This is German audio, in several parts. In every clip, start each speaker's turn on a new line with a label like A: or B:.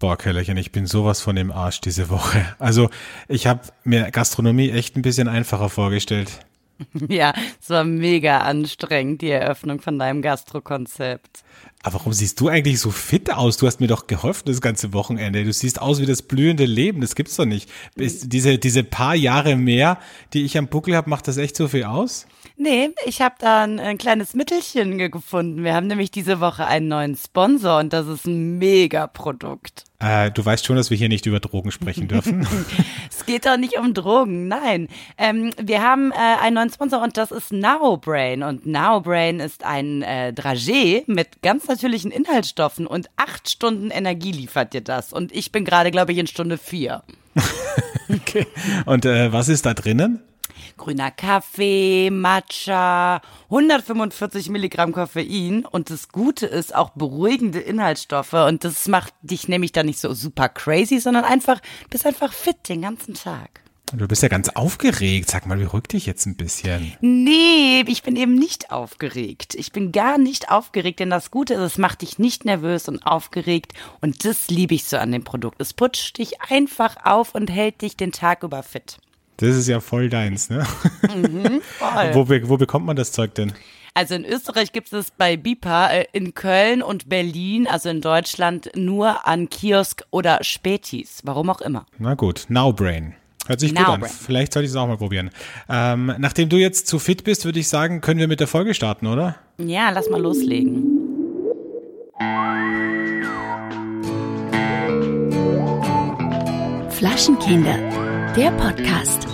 A: Boah, Kellerchen, ich bin sowas von im Arsch diese Woche. Also ich habe mir Gastronomie echt ein bisschen einfacher vorgestellt.
B: Ja, es war mega anstrengend, die Eröffnung von deinem Gastrokonzept.
A: Aber warum siehst du eigentlich so fit aus? Du hast mir doch geholfen das ganze Wochenende. Du siehst aus wie das blühende Leben. Das gibt's doch nicht. Diese, diese paar Jahre mehr, die ich am Buckel habe, macht das echt so viel aus?
B: Nee, ich habe da ein, ein, kleines Mittelchen gefunden. Wir haben nämlich diese Woche einen neuen Sponsor und das ist ein Mega-Produkt.
A: Äh, du weißt schon, dass wir hier nicht über Drogen sprechen dürfen.
B: es geht doch nicht um Drogen, nein. Ähm, wir haben äh, einen neuen Sponsor und das ist Nowbrain. Und Nowbrain ist ein äh, Dragé mit ganz natürlichen Inhaltsstoffen und acht Stunden Energie liefert dir das. Und ich bin gerade, glaube ich, in Stunde vier.
A: okay. Und äh, was ist da drinnen?
B: Grüner Kaffee, Matcha, 145 Milligramm Koffein und das Gute ist auch beruhigende Inhaltsstoffe und das macht dich nämlich dann nicht so super crazy, sondern einfach, bist einfach fit den ganzen Tag.
A: Du bist ja ganz aufgeregt. Sag mal, beruhig dich jetzt ein bisschen.
B: Nee, ich bin eben nicht aufgeregt. Ich bin gar nicht aufgeregt, denn das Gute ist, es macht dich nicht nervös und aufgeregt. Und das liebe ich so an dem Produkt. Es putscht dich einfach auf und hält dich den Tag über fit.
A: Das ist ja voll deins, ne? Mhm, voll. wo, wo bekommt man das Zeug denn?
B: Also in Österreich gibt es bei BIPA, äh, in Köln und Berlin, also in Deutschland, nur an Kiosk oder Spätis. Warum auch immer.
A: Na gut, Nowbrain. Hört sich Now gut an. Brain. Vielleicht sollte ich es auch mal probieren. Ähm, nachdem du jetzt zu fit bist, würde ich sagen, können wir mit der Folge starten, oder?
B: Ja, lass mal loslegen.
C: Flaschenkinder, der Podcast.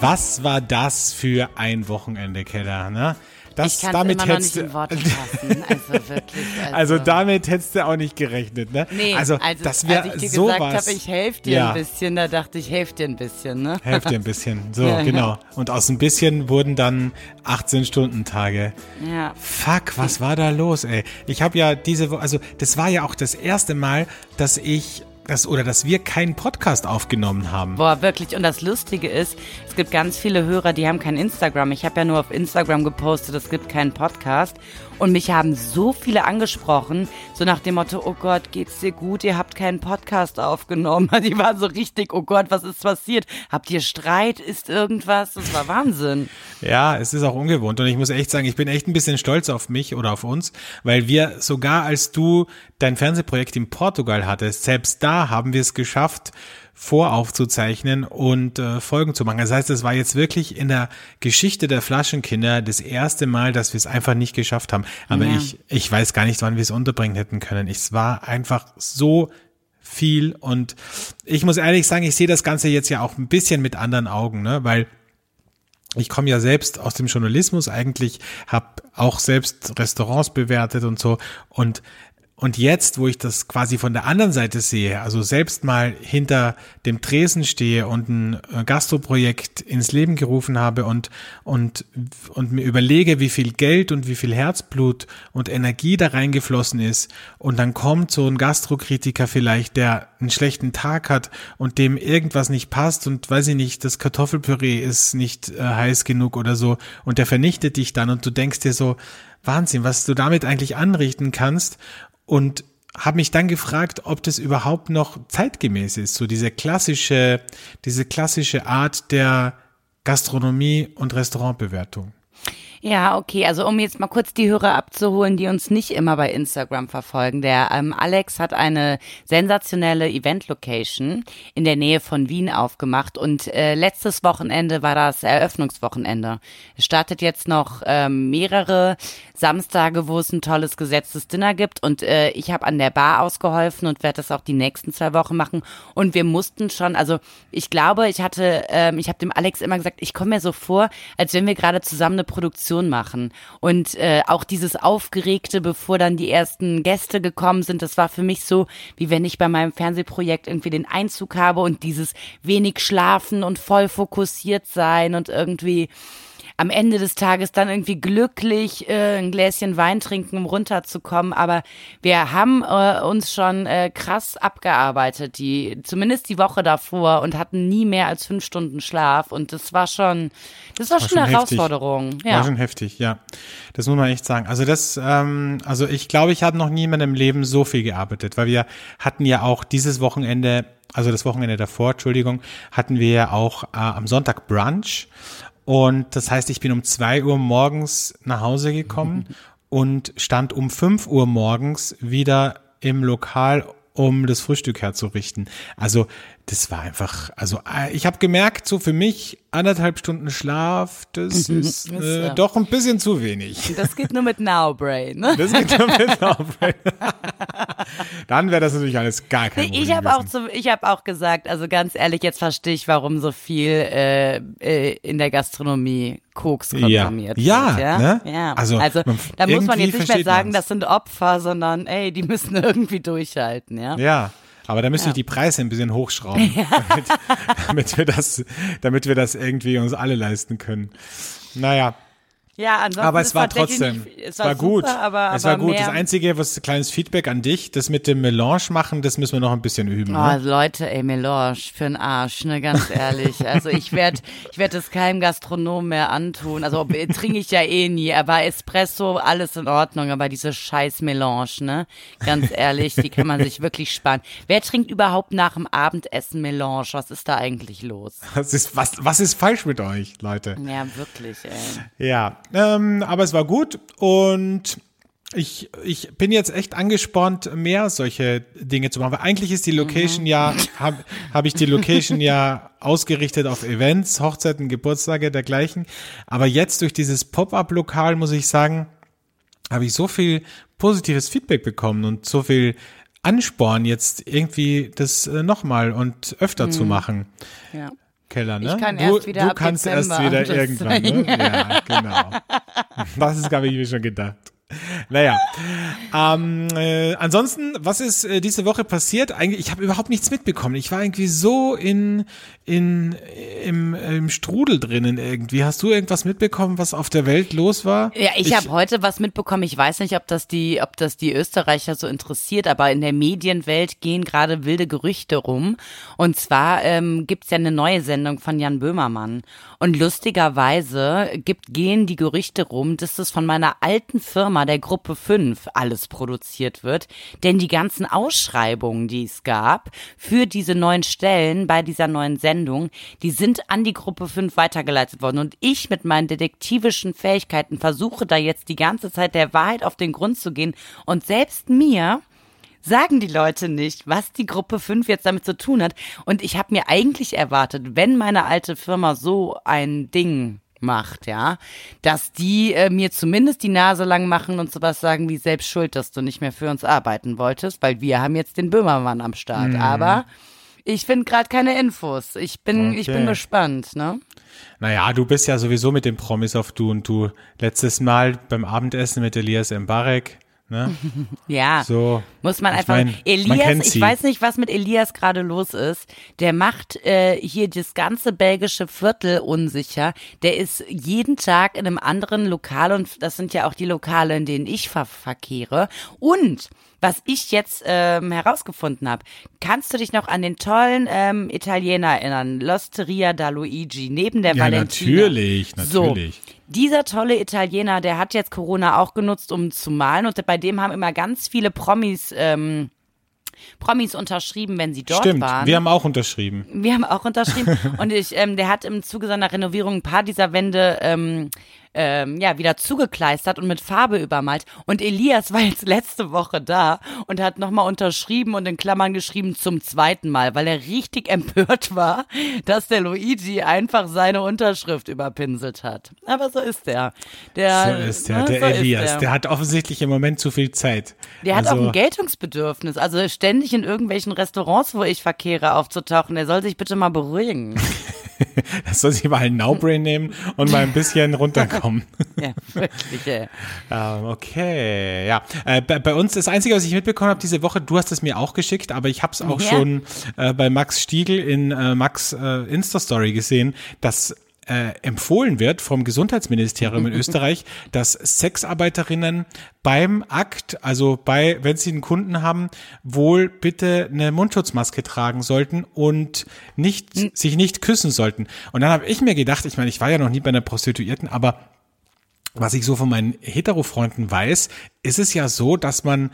A: Was war das für ein Wochenende, Keller, ne?
B: Das, ich damit immer noch nicht in Worte fassen. Also wirklich.
A: Also. also. damit hättest du auch nicht gerechnet, ne?
B: Nee, also, also das wäre als ich dir sowas. gesagt habe, ich helfe dir ja. ein bisschen, da dachte ich, helfe dir ein bisschen, ne?
A: Helf dir ein bisschen, so, ja, genau. Und aus ein bisschen wurden dann 18-Stunden-Tage.
B: Ja.
A: Fuck, was war da los, ey? Ich habe ja diese Woche, also das war ja auch das erste Mal, dass ich dass, oder dass wir keinen Podcast aufgenommen haben.
B: Boah, wirklich. Und das Lustige ist, es gibt ganz viele Hörer, die haben kein Instagram. Ich habe ja nur auf Instagram gepostet, es gibt keinen Podcast. Und mich haben so viele angesprochen, so nach dem Motto, oh Gott, geht's dir gut? Ihr habt keinen Podcast aufgenommen. Die waren so richtig, oh Gott, was ist passiert? Habt ihr Streit? Ist irgendwas? Das war Wahnsinn.
A: Ja, es ist auch ungewohnt. Und ich muss echt sagen, ich bin echt ein bisschen stolz auf mich oder auf uns, weil wir sogar als du dein Fernsehprojekt in Portugal hattest, selbst da haben wir es geschafft, voraufzuzeichnen und äh, Folgen zu machen. Das heißt, es war jetzt wirklich in der Geschichte der Flaschenkinder das erste Mal, dass wir es einfach nicht geschafft haben. Aber ja. ich, ich weiß gar nicht, wann wir es unterbringen hätten können. Es war einfach so viel und ich muss ehrlich sagen, ich sehe das Ganze jetzt ja auch ein bisschen mit anderen Augen, ne? weil ich komme ja selbst aus dem Journalismus. Eigentlich, habe auch selbst Restaurants bewertet und so. Und und jetzt, wo ich das quasi von der anderen Seite sehe, also selbst mal hinter dem Tresen stehe und ein äh, Gastroprojekt ins Leben gerufen habe und, und, und mir überlege, wie viel Geld und wie viel Herzblut und Energie da reingeflossen ist, und dann kommt so ein Gastrokritiker vielleicht, der einen schlechten Tag hat und dem irgendwas nicht passt und weiß ich nicht, das Kartoffelpüree ist nicht äh, heiß genug oder so, und der vernichtet dich dann und du denkst dir so, Wahnsinn, was du damit eigentlich anrichten kannst und habe mich dann gefragt, ob das überhaupt noch zeitgemäß ist, so diese klassische, diese klassische Art der Gastronomie und Restaurantbewertung.
B: Ja, okay. Also um jetzt mal kurz die Hörer abzuholen, die uns nicht immer bei Instagram verfolgen. Der ähm, Alex hat eine sensationelle Event-Location in der Nähe von Wien aufgemacht und äh, letztes Wochenende war das Eröffnungswochenende. Es startet jetzt noch ähm, mehrere Samstage, wo es ein tolles gesetztes Dinner gibt und äh, ich habe an der Bar ausgeholfen und werde das auch die nächsten zwei Wochen machen. Und wir mussten schon, also ich glaube, ich hatte, ähm, ich habe dem Alex immer gesagt, ich komme mir so vor, als wenn wir gerade zusammen eine Produktion machen. Und äh, auch dieses Aufgeregte, bevor dann die ersten Gäste gekommen sind, das war für mich so, wie wenn ich bei meinem Fernsehprojekt irgendwie den Einzug habe und dieses wenig schlafen und voll fokussiert sein und irgendwie am Ende des Tages dann irgendwie glücklich äh, ein Gläschen Wein trinken, um runterzukommen. Aber wir haben äh, uns schon äh, krass abgearbeitet, die zumindest die Woche davor und hatten nie mehr als fünf Stunden Schlaf. Und das war schon, das war, war schon eine heftig. Herausforderung.
A: Ja. War schon heftig, ja. Das muss man echt sagen. Also das, ähm, also ich glaube, ich habe noch nie in meinem Leben so viel gearbeitet, weil wir hatten ja auch dieses Wochenende also das Wochenende davor, Entschuldigung, hatten wir ja auch äh, am Sonntag Brunch und das heißt, ich bin um zwei Uhr morgens nach Hause gekommen und stand um fünf Uhr morgens wieder im Lokal, um das Frühstück herzurichten. Also das war einfach, also äh, ich habe gemerkt, so für mich anderthalb Stunden Schlaf, das ist äh, ja. doch ein bisschen zu wenig.
B: Das geht nur mit Nowbrain. Ne?
A: Das geht nur mit Nowbrain. Dann wäre das natürlich alles gar kein Problem.
B: Ich habe auch, zu, ich habe auch gesagt, also ganz ehrlich, jetzt verstehe ich, warum so viel äh, äh, in der Gastronomie Koks konsumiert
A: ja.
B: wird.
A: Ja,
B: ne? ja.
A: Also,
B: also da muss man jetzt nicht mehr sagen, man's. das sind Opfer, sondern ey, die müssen irgendwie durchhalten, ja.
A: Ja. Aber da müssen ja. wir die Preise ein bisschen hochschrauben, ja. damit, damit, wir das, damit wir das irgendwie uns alle leisten können. Naja,
B: ja, ansonsten
A: aber es war trotzdem, es war, war super, gut.
B: Aber,
A: es war gut. Das einzige, was kleines Feedback an dich, das mit dem Melange machen, das müssen wir noch ein bisschen üben.
B: Oh, ne? Leute, ey, Melange für den Arsch, ne, ganz ehrlich. Also ich werde, ich werde es keinem Gastronom mehr antun. Also äh, trinke ich ja eh nie, aber Espresso, alles in Ordnung, aber diese scheiß Melange, ne, ganz ehrlich, die kann man sich wirklich sparen. Wer trinkt überhaupt nach dem Abendessen Melange? Was ist da eigentlich los?
A: Was ist, was, was ist falsch mit euch, Leute?
B: Ja, wirklich, ey.
A: Ja, ähm, aber es war gut und ich, ich bin jetzt echt angespornt, mehr solche Dinge zu machen. Weil eigentlich ist die Location mhm. ja, habe hab ich die Location ja ausgerichtet auf Events, Hochzeiten, Geburtstage, dergleichen. Aber jetzt durch dieses Pop-up-Lokal, muss ich sagen, habe ich so viel positives Feedback bekommen und so viel Ansporn, jetzt irgendwie das äh, nochmal und öfter mhm. zu machen. Ja. Keller, ne?
B: Ich kann du, erst wieder
A: du kannst
B: Dezember,
A: erst wieder irgendwann, ne? Ja, genau. Das ist, glaube ich, mir schon gedacht. Naja, ähm, äh, ansonsten, was ist äh, diese Woche passiert? Eigentlich, ich habe überhaupt nichts mitbekommen. Ich war irgendwie so in in im, im Strudel drinnen irgendwie. Hast du irgendwas mitbekommen, was auf der Welt los war?
B: Ja, ich, ich habe heute was mitbekommen. Ich weiß nicht, ob das die ob das die Österreicher so interessiert, aber in der Medienwelt gehen gerade wilde Gerüchte rum. Und zwar ähm, gibt's ja eine neue Sendung von Jan Böhmermann. Und lustigerweise gibt gehen die Gerüchte rum, dass das von meiner alten Firma der Gruppe 5 alles produziert wird. Denn die ganzen Ausschreibungen, die es gab für diese neuen Stellen bei dieser neuen Sendung, die sind an die Gruppe 5 weitergeleitet worden. Und ich mit meinen detektivischen Fähigkeiten versuche da jetzt die ganze Zeit der Wahrheit auf den Grund zu gehen. Und selbst mir sagen die Leute nicht, was die Gruppe 5 jetzt damit zu tun hat. Und ich habe mir eigentlich erwartet, wenn meine alte Firma so ein Ding macht, ja, dass die äh, mir zumindest die Nase lang machen und sowas sagen wie selbst schuld, dass du nicht mehr für uns arbeiten wolltest, weil wir haben jetzt den Böhmermann am Start. Mhm. Aber ich finde gerade keine Infos. Ich bin, okay. ich bin gespannt, ne?
A: Naja, du bist ja sowieso mit den Promis auf Du und Du. Letztes Mal beim Abendessen mit Elias Mbarek Ne?
B: ja,
A: so,
B: muss man einfach. Mein, Elias, man ich weiß nicht, was mit Elias gerade los ist. Der macht äh, hier das ganze belgische Viertel unsicher. Der ist jeden Tag in einem anderen Lokal und das sind ja auch die Lokale, in denen ich ver verkehre. Und was ich jetzt ähm, herausgefunden habe. Kannst du dich noch an den tollen ähm, Italiener erinnern? L'Osteria da Luigi, neben der ja, Valentina.
A: natürlich, natürlich.
B: So, dieser tolle Italiener, der hat jetzt Corona auch genutzt, um zu malen und bei dem haben immer ganz viele Promis ähm, Promis unterschrieben, wenn sie dort
A: Stimmt,
B: waren.
A: wir haben auch unterschrieben.
B: Wir haben auch unterschrieben. und ich, ähm, der hat im Zuge seiner Renovierung ein paar dieser Wände ähm, ähm, ja, wieder zugekleistert und mit Farbe übermalt. Und Elias war jetzt letzte Woche da und hat nochmal unterschrieben und in Klammern geschrieben zum zweiten Mal, weil er richtig empört war, dass der Luigi einfach seine Unterschrift überpinselt hat. Aber so ist der. der
A: so ist der, ne, der so Elias. Der. der. hat offensichtlich im Moment zu viel Zeit.
B: Der also, hat auch ein Geltungsbedürfnis. Also ständig in irgendwelchen Restaurants, wo ich verkehre, aufzutauchen. Der soll sich bitte mal beruhigen.
A: das soll sich mal einen Nowbrain nehmen und mal ein bisschen runterkommen.
B: ja, wirklich, ey.
A: Uh, okay, ja. Äh, bei, bei, uns, das Einzige, was ich mitbekommen habe diese Woche, du hast es mir auch geschickt, aber ich habe es auch ja. schon äh, bei Max Stiegel in äh, Max äh, Insta-Story gesehen, dass äh, empfohlen wird vom Gesundheitsministerium in Österreich, dass Sexarbeiterinnen beim Akt, also bei, wenn sie einen Kunden haben, wohl bitte eine Mundschutzmaske tragen sollten und nicht,
B: Hm.
A: sich nicht küssen sollten. Und dann habe ich mir gedacht, ich meine, ich war ja noch nie bei einer Prostituierten, aber was ich so von meinen Hetero-Freunden weiß, ist es ja so, dass man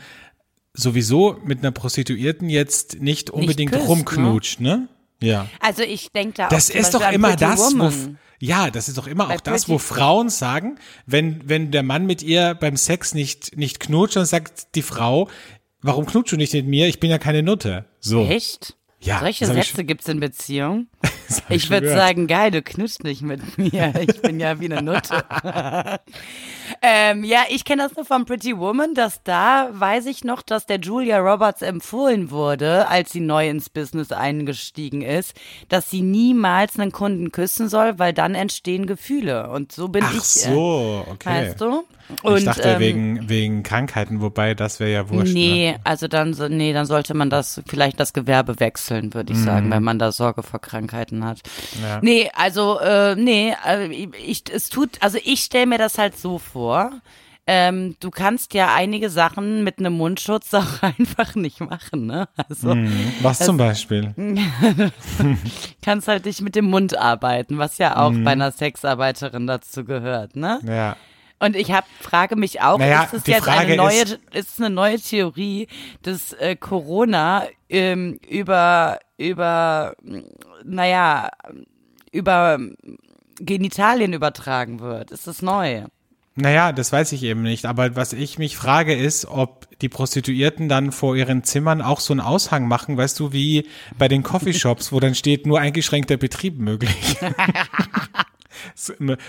A: sowieso mit einer Prostituierten jetzt nicht unbedingt
B: küsst,
A: rumknutscht, ne? Ja.
B: Also ich denke da
A: Das
B: auch zum
A: ist doch immer das, wo, ja, das ist doch immer
B: Bei
A: auch das, wo Frauen sagen, wenn, wenn der Mann mit ihr beim Sex nicht, nicht knutscht, dann sagt die Frau, warum knutschst du nicht mit mir? Ich bin ja keine Nutte. So.
B: Echt?
A: Ja,
B: Solche
A: ich
B: Sätze gibt's in Beziehungen? Ich
A: schon
B: würde sagen, geil, du knutschst nicht mit mir. Ich bin ja wie eine Nutte. ähm, ja, ich kenne das nur von Pretty Woman, dass da weiß ich noch, dass der Julia Roberts empfohlen wurde, als sie neu ins Business eingestiegen ist, dass sie niemals einen Kunden küssen soll, weil dann entstehen Gefühle. Und so bin
A: Ach
B: ich.
A: so,
B: Äh,
A: okay.
B: weißt du?
A: Ich dachte
B: ähm,
A: wegen, wegen Krankheiten, wobei das wäre ja wurscht. Ne?
B: Nee, also dann nee, dann sollte man das vielleicht das Gewerbe wechseln, würde ich sagen, wenn man da Sorge vor Krankheiten hat.
A: Mhm. Ja.
B: Nee, also äh, nee, also ich es tut, also ich stelle mir das halt so vor. Ähm, du kannst ja einige Sachen mit einem Mundschutz auch einfach nicht machen, ne? Also
A: Mhm. Was zum Beispiel?
B: kannst halt nicht mit dem Mund arbeiten, was ja auch
A: Mhm.
B: bei einer Sexarbeiterin dazu gehört, ne?
A: Ja.
B: Und ich hab, frage mich auch,
A: Naja,
B: ist es jetzt
A: Frage
B: eine neue,
A: ist-
B: ist eine neue Theorie, dass äh, Corona ähm, über, über, naja, über Genitalien übertragen wird? Ist das neu?
A: Naja, das weiß ich eben nicht. Aber was ich mich frage ist, ob die Prostituierten dann vor ihren Zimmern auch so einen Aushang machen, weißt du, wie bei den Coffeeshops, wo dann steht, nur eingeschränkter Betrieb möglich.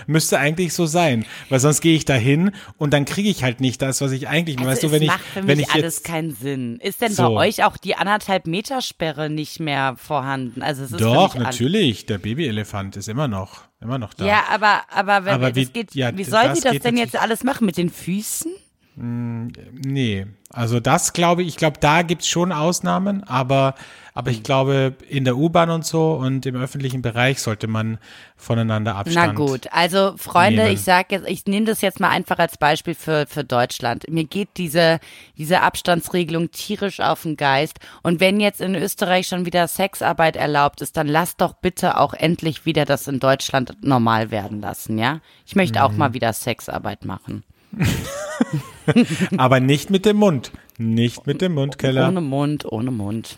A: Müsste eigentlich so sein, weil sonst gehe ich da hin und dann kriege ich halt nicht das, was ich eigentlich, weißt
B: Also
A: du, wenn ich,
B: macht für
A: wenn
B: mich
A: ich
B: alles
A: jetzt,
B: keinen Sinn. Ist denn
A: So.
B: bei euch auch die anderthalb Meter Sperre nicht mehr vorhanden? Also es ist
A: doch, natürlich, der Babyelefant ist immer noch, immer noch da.
B: Ja, aber, aber wenn
A: Aber
B: das
A: wie-
B: geht,
A: ja,
B: wie soll
A: das
B: sie das
A: geht
B: denn jetzt alles machen? Mit den Füßen?
A: Nee, also das glaube ich, ich glaube, da gibt's schon Ausnahmen, aber, aber
B: Hm.
A: ich glaube, in der U-Bahn und so und im öffentlichen Bereich sollte man voneinander
B: Na
A: Abstand.
B: gut, also Freunde,
A: nehmen.
B: ich sage jetzt, ich nehme das jetzt mal einfach als Beispiel für, für Deutschland. Mir geht diese, diese Abstandsregelung tierisch auf den Geist. Und wenn jetzt in Österreich schon wieder Sexarbeit erlaubt ist, dann lasst doch bitte auch endlich wieder das in Deutschland normal werden lassen, ja? Ich möchte
A: Mhm.
B: auch mal wieder Sexarbeit machen.
A: Aber nicht mit dem Mund. Nicht mit dem Mundkeller.
B: Ohne Mund, ohne Mund.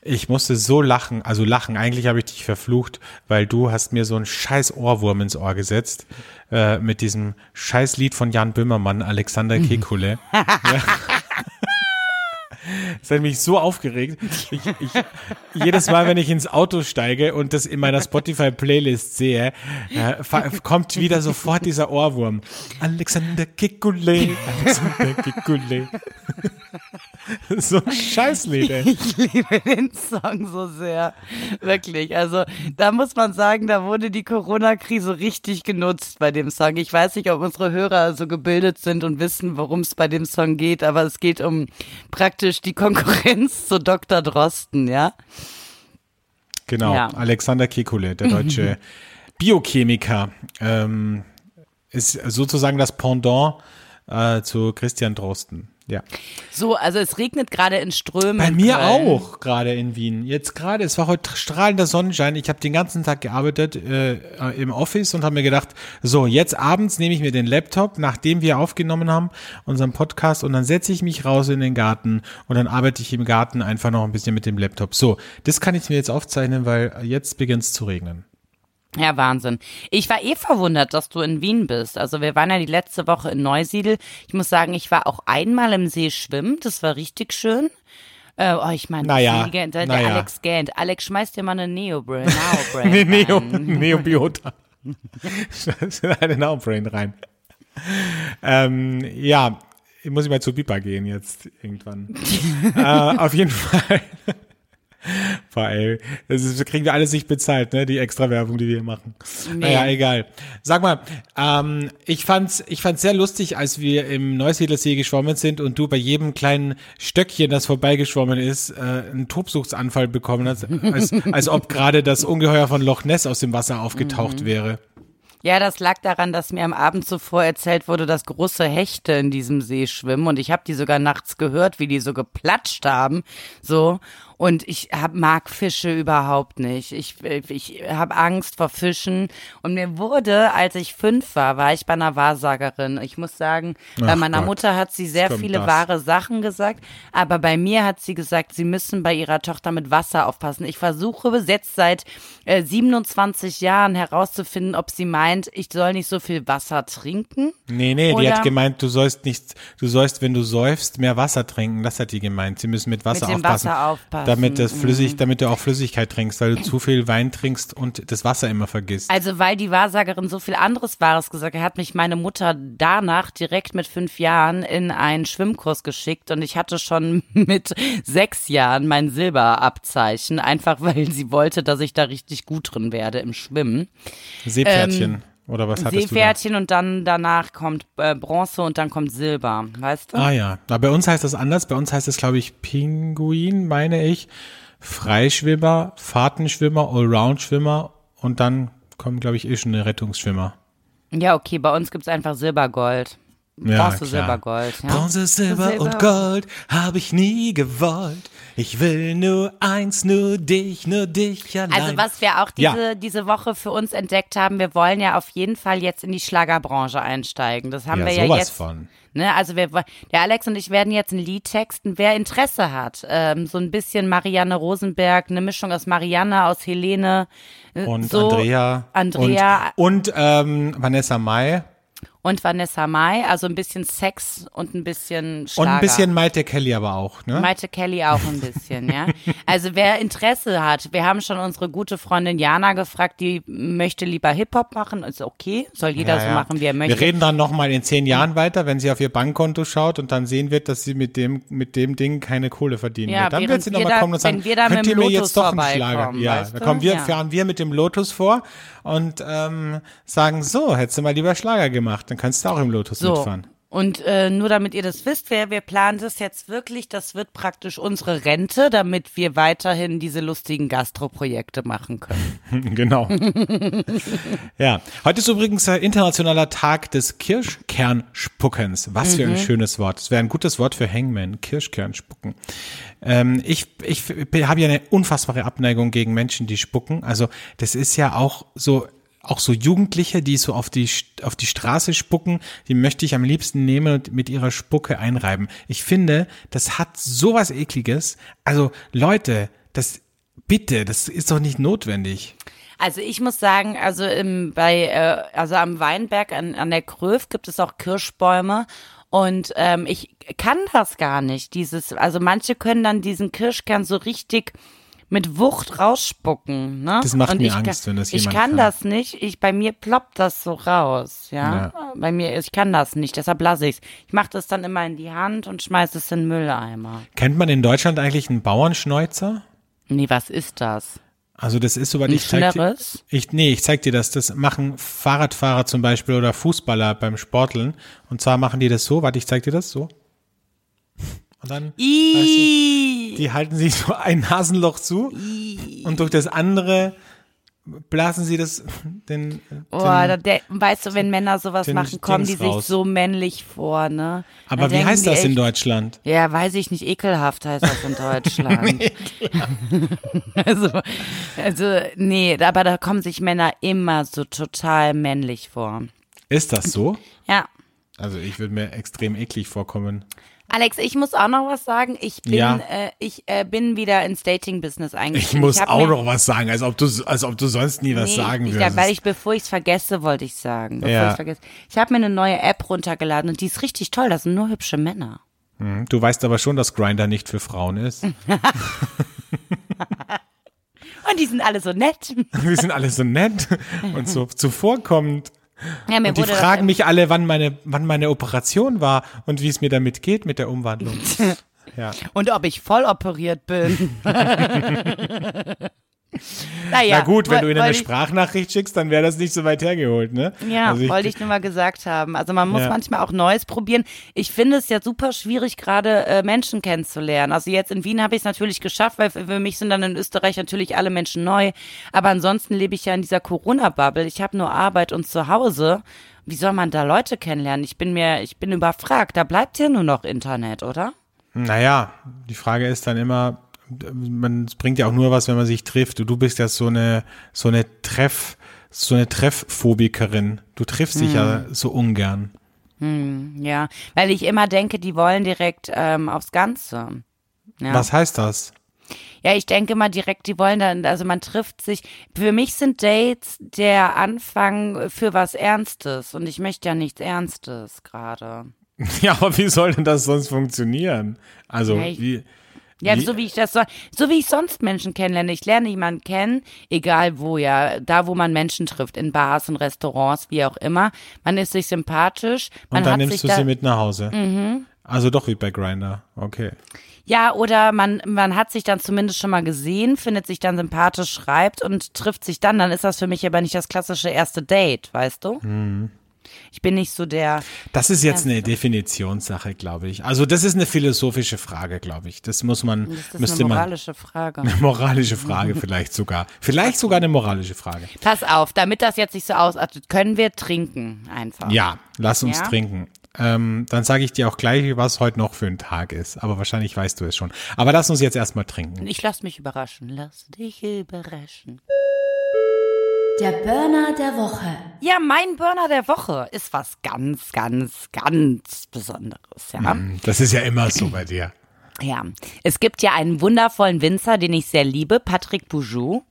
A: Ich musste so lachen, also lachen. Eigentlich habe ich dich verflucht, weil du hast mir so einen scheiß Ohrwurm ins Ohr gesetzt äh, mit diesem scheiß Lied von Jan Böhmermann, Alexander Kekule. ja. Das hat mich so aufgeregt. Ich, ich, jedes Mal, wenn ich ins Auto steige und das in meiner Spotify-Playlist sehe, äh, kommt wieder sofort dieser Ohrwurm. Alexander Kekule, Alexander Kekule. so ein Scheißlied, ey.
B: Ich liebe den Song so sehr. Wirklich. Also, da muss man sagen, da wurde die Corona-Krise richtig genutzt bei dem Song. Ich weiß nicht, ob unsere Hörer so gebildet sind und wissen, worum es bei dem Song geht, aber es geht um praktisch die Konkurrenz zu Dr. Drosten, ja?
A: Genau,
B: Ja.
A: Alexander Kekule, der deutsche Biochemiker, ähm, ist sozusagen das Pendant äh, zu Christian Drosten. Ja.
B: So, also es regnet gerade in Strömen.
A: Bei mir
B: Köln.
A: auch gerade in Wien. Jetzt gerade, es war heute strahlender Sonnenschein. Ich habe den ganzen Tag gearbeitet äh, im Office und habe mir gedacht, so, jetzt abends nehme ich mir den Laptop, nachdem wir aufgenommen haben, unseren Podcast, und dann setze ich mich raus in den Garten und dann arbeite ich im Garten einfach noch ein bisschen mit dem Laptop. So, das kann ich mir jetzt aufzeichnen, weil jetzt beginnt es zu regnen.
B: Ja, Wahnsinn. Ich war eh verwundert, dass du in Wien bist. Also wir waren ja die letzte Woche in Neusiedl. Ich muss sagen, ich war auch einmal im See schwimmen. Das war richtig schön. Äh, oh, ich meine,
A: Naja,
B: der, der
A: naja.
B: Alex gähnt. Alex, schmeiß dir mal eine Neobrain. Neobrain
A: Nee, Neo. Neobiota. eine Nowbrain rein. Ähm, ja, muss ich mal zu Bipa gehen jetzt irgendwann. äh, auf jeden Fall Boah, ey, das ist, kriegen wir alles nicht bezahlt, ne? Die extra Werbung, die wir machen.
B: Nee.
A: Naja, egal. Sag mal, ähm, ich fand's, ich fand's sehr lustig, als wir im Neusiedlersee geschwommen sind und du bei jedem kleinen Stöckchen, das vorbeigeschwommen ist, äh, einen Tobsuchtsanfall bekommen hast, als, als ob gerade das Ungeheuer von Loch Ness aus dem Wasser aufgetaucht
B: Mhm.
A: wäre.
B: Ja, das lag daran, dass mir am Abend zuvor erzählt wurde, dass große Hechte in diesem See schwimmen und ich habe die sogar nachts gehört, wie die so geplatscht haben, so und ich hab, mag Fische überhaupt nicht. Ich, ich habe Angst vor Fischen und mir wurde, als ich fünf war, war ich bei einer Wahrsagerin. Ich muss sagen, bei
A: Ach
B: meiner
A: Gott.
B: Mutter hat sie sehr viele
A: das?
B: wahre Sachen gesagt, aber bei mir hat sie gesagt, sie müssen bei ihrer Tochter mit Wasser aufpassen. Ich versuche jetzt seit äh, 27 Jahren herauszufinden, ob sie meint, ich soll nicht so viel Wasser trinken.
A: Nee, nee, die hat gemeint, du sollst nicht, du sollst, wenn du säufst, mehr Wasser trinken. Das hat die gemeint. Sie müssen mit Wasser
B: dem
A: aufpassen.
B: Wasser aufpassen,
A: Damit das
B: mhm.
A: flüssig, damit du auch Flüssigkeit trinkst, weil du zu viel Wein trinkst und das Wasser immer vergisst.
B: Also weil die Wahrsagerin so viel anderes Wahres gesagt hat, hat mich meine Mutter danach direkt mit fünf Jahren in einen Schwimmkurs geschickt und ich hatte schon mit sechs Jahren mein Silberabzeichen, einfach weil sie wollte, dass ich da richtig gut drin werde im Schwimmen.
A: Seepferdchen. Oder was hattest
B: Seepferdchen und dann danach kommt äh, Bronze und dann kommt Silber, weißt du?
A: da? Ah ja, Na, bei uns heißt das anders. Bei uns heißt es, glaube ich, Pinguin, meine ich. Freischwimmer, Fahrtenschwimmer, Allround-Schwimmer und dann kommen, glaube ich, eh schon Rettungsschwimmer.
B: Ja, okay, bei uns gibt's einfach Silbergold.
A: Ja,
B: Bronze,
A: klar.
B: Silbergold. Ja?
A: Bronze, Silber,
B: Silber.
A: und Gold habe ich nie gewollt. Ich will nur eins, nur dich, nur dich allein.
B: Also was wir auch
A: Ja.
B: diese, diese Woche für uns entdeckt haben, wir wollen ja auf jeden Fall jetzt in die Schlagerbranche einsteigen. Das haben
A: Ja,
B: wir ja
A: sowas
B: jetzt.
A: von.
B: Ne, also wir, der Alex und ich werden jetzt ein Lied texten, wer Interesse hat. Ähm, so ein bisschen Marianne Rosenberg, eine Mischung aus Marianne, aus Helene. äh,
A: und
B: so,
A: Andrea.
B: Andrea
A: Und, und ähm, Vanessa Mai.
B: Und Vanessa Mai, also ein bisschen Sex und ein bisschen Schlager.
A: Und ein bisschen Maite Kelly aber auch, ne?
B: Maite Kelly auch ein bisschen, ja. Also wer Interesse hat, wir haben schon unsere gute Freundin Jana gefragt, die möchte lieber Hip-Hop machen, ist okay, soll jeder
A: Ja,
B: so
A: ja.
B: machen, wie er möchte.
A: Wir reden dann nochmal in zehn Jahren weiter, wenn sie auf ihr Bankkonto schaut und dann sehen wird, dass sie mit dem, mit dem Ding keine Kohle verdienen
B: Ja,
A: wird. Dann wird sie
B: wir
A: nochmal
B: da-
A: kommen und sagen,
B: wir
A: könnt ihr mir jetzt doch einen Schlager? Ja, da kommen wir,
B: Ja.
A: fahren wir mit dem Lotus vor und ähm, sagen, so, hättest du mal lieber Schlager gemacht, dann kannst du auch im Lotus
B: so.
A: mitfahren.
B: Und äh, nur damit ihr das wisst, wir, wir planen das jetzt wirklich, das wird praktisch unsere Rente, damit wir weiterhin diese lustigen Gastroprojekte machen können.
A: Genau. ja, heute ist übrigens äh, internationaler Tag des Kirschkernspuckens. Was für
B: Mhm.
A: ein schönes Wort. Das wäre ein gutes Wort für Hangman, Kirschkernspucken. Ähm, ich ich habe ja eine unfassbare Abneigung gegen Menschen, die spucken. Also das ist ja auch so auch so Jugendliche, die so auf die auf die Straße spucken, die möchte ich am liebsten nehmen und mit ihrer Spucke einreiben. Ich finde, das hat sowas ekliges. Also Leute, das bitte, das ist doch nicht notwendig.
B: Also ich muss sagen, also im, bei, äh, also am Weinberg an, an der Kröf gibt es auch Kirschbäume und ähm, ich kann das gar nicht. Dieses, also manche können dann diesen Kirschkern so richtig mit Wucht rausspucken. Ne?
A: Das macht
B: und
A: mir
B: ich
A: Angst,
B: kann,
A: wenn das
B: Ich
A: jemand
B: kann
A: kann.
B: das nicht. Ich bei mir ploppt das so raus. Ja, bei mir, ich kann das nicht. Deshalb lasse ich's. Ich mache das dann immer in die Hand und schmeiße es in den Mülleimer.
A: Kennt man in Deutschland eigentlich einen Bauernschneuzer?
B: Nee, was ist das?
A: Also das ist soweit ich zeig dir, ich nee, ich zeig dir das. Das machen Fahrradfahrer zum Beispiel oder Fußballer beim Sporteln. Und zwar machen die das so. Warte, ich zeig dir das so. Und dann, weißt du, die halten sich so ein Nasenloch zu und durch das andere blasen sie das den,
B: Oh,
A: den
B: da, der, weißt du, wenn Männer sowas
A: den
B: machen, kommen die
A: Dings
B: sich
A: raus.
B: so männlich vor, ne?
A: Aber
B: Da
A: wie heißt
B: die
A: das in
B: echt-
A: Deutschland?
B: Ja, weiß ich nicht, ekelhaft heißt das in Deutschland. also, also, nee, aber da kommen sich Männer immer so total männlich vor.
A: Ist das so?
B: Ja.
A: Also ich würde mir extrem eklig vorkommen.
B: Alex, ich muss auch noch was sagen. Ich bin,
A: Ja.
B: äh, ich äh, bin wieder ins Dating-Business
A: Ich
B: eingestiegen.
A: muss
B: hab
A: auch noch was sagen, als ob du, als ob du sonst nie was
B: Nee,
A: sagen
B: ich,
A: würdest.
B: weil ich, bevor ich es vergesse, wollte ich sagen. Bevor
A: Ja.
B: ich's vergesse. Ich habe mir eine neue App runtergeladen und die ist richtig toll. Das sind nur hübsche Männer.
A: Hm, Du weißt aber schon, dass Grinder nicht für Frauen ist.
B: Und die sind alle so nett.
A: Wir sind alle so nett und so zuvorkommend.
B: Ja, mir
A: Und die fragen mich alle, wann meine, wann meine Operation war und wie es mir damit geht mit der Umwandlung. Ja.
B: Und ob ich voll operiert bin. naja,
A: Na gut, wenn du ihnen eine
B: ich-
A: Sprachnachricht schickst, dann wäre das nicht so weit hergeholt, ne?
B: Ja,
A: Also
B: wollte ich nur mal gesagt haben. Also man muss
A: Ja.
B: manchmal auch Neues probieren. Ich finde es ja super schwierig, gerade äh, Menschen kennenzulernen. Also jetzt in Wien habe ich es natürlich geschafft, weil für für mich sind dann in Österreich natürlich alle Menschen neu. Aber ansonsten lebe ich ja in dieser Corona-Bubble. Ich habe nur Arbeit und zu Hause. Wie soll man da Leute kennenlernen? Ich bin mir, ich bin überfragt. Da bleibt ja nur noch Internet, oder?
A: Naja, die Frage ist dann immer, man bringt ja auch nur was, wenn man sich trifft. Du, du bist ja so eine, so eine Treff, so eine Treffphobikerin. Du triffst dich ja
B: Hm.
A: so ungern.
B: Ja, weil ich immer denke, die wollen direkt ähm, aufs Ganze. Ja.
A: Was heißt das?
B: Ja, ich denke mal direkt, die wollen dann, also man trifft sich. Für mich sind Dates der Anfang für was Ernstes und ich möchte ja nichts Ernstes gerade.
A: Ja, aber wie soll denn das sonst funktionieren? Also,
B: Ja, ich-
A: wie,
B: Ja, so wie ich das so, so wie ich sonst Menschen kennenlerne. Ich lerne jemanden kennen, egal wo, ja, da wo man Menschen trifft, in Bars und Restaurants, wie auch immer. Man ist sich sympathisch, man
A: und dann nimmst du
B: da, Mhm.
A: sie mit nach Hause. Also doch wie bei Grinder. Okay.
B: Ja, oder man, man hat sich dann zumindest schon mal gesehen, findet sich dann sympathisch, schreibt und trifft sich dann. Dann ist das für mich aber nicht das klassische erste Date, weißt du?
A: Mhm.
B: Ich bin nicht so der.
A: Das ist jetzt eine Definitionssache, glaube ich. Also das ist eine philosophische Frage, glaube ich. Das muss man,
B: Das ist
A: müsste
B: eine
A: man.
B: moralische Frage.
A: Eine moralische Frage vielleicht sogar. Vielleicht sogar eine moralische Frage.
B: Pass auf, damit das jetzt nicht so ausartet, können wir trinken einfach.
A: Ja, lass uns
B: Ja?
A: trinken. Ähm, dann sage ich dir auch gleich, was heute noch für ein Tag ist. Aber wahrscheinlich weißt du es schon. Aber lass uns jetzt erstmal trinken.
B: Ich lass mich überraschen. Lass dich überraschen.
C: Der Burner der Woche.
B: Ja, mein Burner der Woche ist was ganz, ganz, ganz Besonderes, ja.
A: Das ist ja immer so bei dir.
B: Ja, es gibt ja einen wundervollen Winzer, den ich sehr liebe, Patrick Boujou.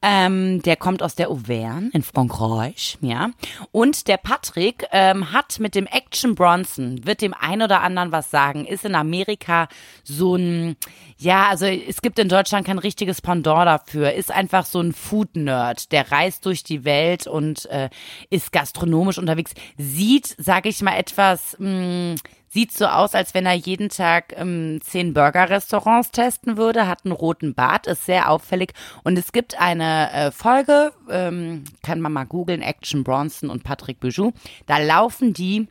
B: Ähm, der kommt aus der Auvergne in Frankreich, ja. Und der Patrick ähm, hat mit dem Action Bronson, wird dem ein oder anderen was sagen, ist in Amerika so ein, ja, also es gibt in Deutschland kein richtiges Pendant dafür, ist einfach so ein Food-Nerd, der reist durch die Welt und äh, ist gastronomisch unterwegs, sieht, sag ich mal, etwas, mh, Sieht so aus, als wenn er jeden Tag ähm, zehn Burger-Restaurants testen würde, hat einen roten Bart, ist sehr auffällig. Und es gibt eine äh, Folge, ähm, kann man mal googeln, Action Bronson und Patrick Bijou. Da laufen die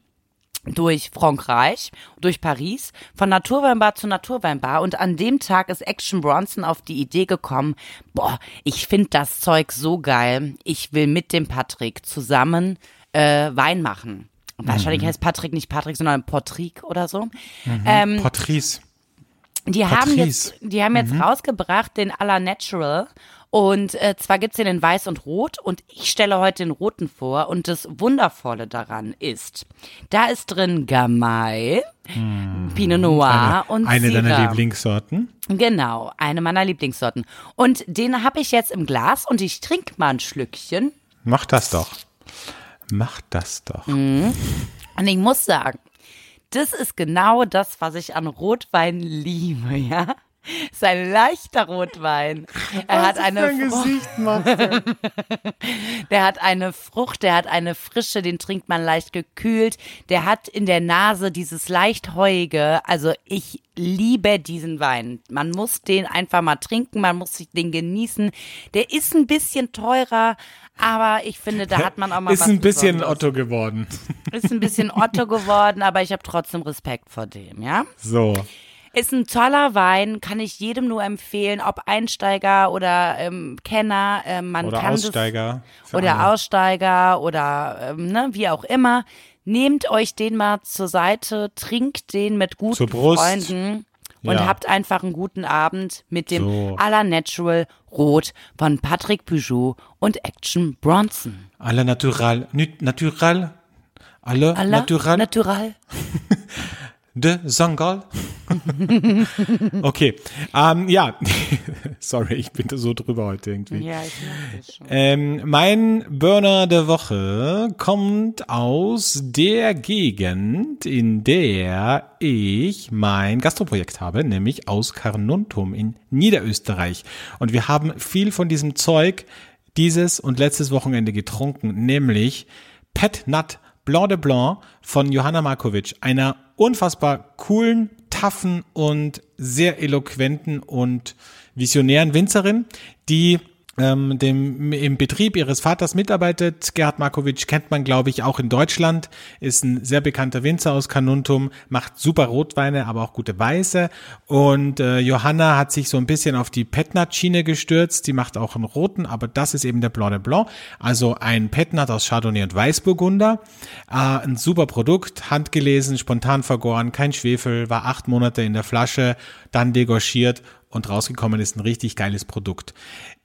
B: durch Frankreich, durch Paris, von Naturweinbar zu Naturweinbar. Und an dem Tag ist Action Bronson auf die Idee gekommen, boah, ich finde das Zeug so geil, ich will mit dem Patrick zusammen äh, Wein machen. Wahrscheinlich heißt Patrick nicht Patrick, sondern Patrick oder so. Ähm,
A: Patrice.
B: die haben jetzt, die haben jetzt rausgebracht den à la Natural. Und äh, zwar gibt's den in weiß und rot und ich stelle heute den roten vor. Und das Wundervolle daran ist, da ist drin Gamay, Pinot Noir und
A: Hm. eine deiner
B: Syrah.
A: Lieblingssorten.
B: Genau, eine meiner Lieblingssorten. Und den habe ich jetzt im Glas und ich trinke mal ein Schlückchen.
A: Mach das doch. Mach das doch.
B: Und ich muss sagen, das ist genau das, was ich an Rotwein liebe, ja. Ist ein leichter Rotwein. Er hat eine Frucht, der hat eine Frucht, der hat eine Frische, den trinkt man leicht gekühlt. Der hat in der Nase dieses leicht heuige. Also ich liebe diesen Wein. Man muss den einfach mal trinken, man muss sich den genießen. Der ist ein bisschen teurer, aber ich finde, da hat man auch mal
A: Ist
B: was
A: ein bisschen
B: Besonderes.
A: Otto geworden.
B: Ist ein bisschen Otto geworden, aber ich habe trotzdem Respekt vor dem, ja.
A: So.
B: Ist ein toller Wein, kann ich jedem nur empfehlen, ob Einsteiger oder ähm, Kenner. Ähm, man
A: Oder
B: kann
A: Aussteiger.
B: Das, oder
A: alle.
B: Aussteiger oder ähm, ne, wie auch immer. Nehmt euch den mal zur Seite, trinkt den mit guten. Freunden und
A: Ja.
B: habt einfach einen guten Abend mit dem
A: So.
B: à la Natural Rot von Patrick Bijou und Action Bronson.
A: Alle natural. Nü- Natural. Alle
B: la
A: natural.
B: Natural.
A: De Sangal. okay. Ähm, ja. Sorry, ich bin da so drüber heute irgendwie.
B: Ja, ich das schon.
A: Ähm, mein Burner der Woche kommt aus der Gegend, in der ich mein Gastroprojekt habe, nämlich aus Carnuntum in Niederösterreich. Und wir haben viel von diesem Zeug dieses und letztes Wochenende getrunken, nämlich Pet Nut Blanc de Blanc von Johanna Markovic, einer unfassbar coolen, taffen und sehr eloquenten und visionären Winzerin, die ähm, dem, im Betrieb ihres Vaters mitarbeitet. Gerhard Markovic kennt man, glaube ich, auch in Deutschland, ist ein sehr bekannter Winzer aus Kanuntum, macht super Rotweine, aber auch gute Weiße. Und äh, Johanna hat sich so ein bisschen auf die Petnat-Schiene gestürzt. Die macht auch einen roten, aber das ist eben der Blanc de Blanc, also ein Petnat aus Chardonnay und Weißburgunder. Äh, ein super Produkt, handgelesen, spontan vergoren, kein Schwefel, war acht Monate in der Flasche, dann degorgiert und rausgekommen ist ein richtig geiles Produkt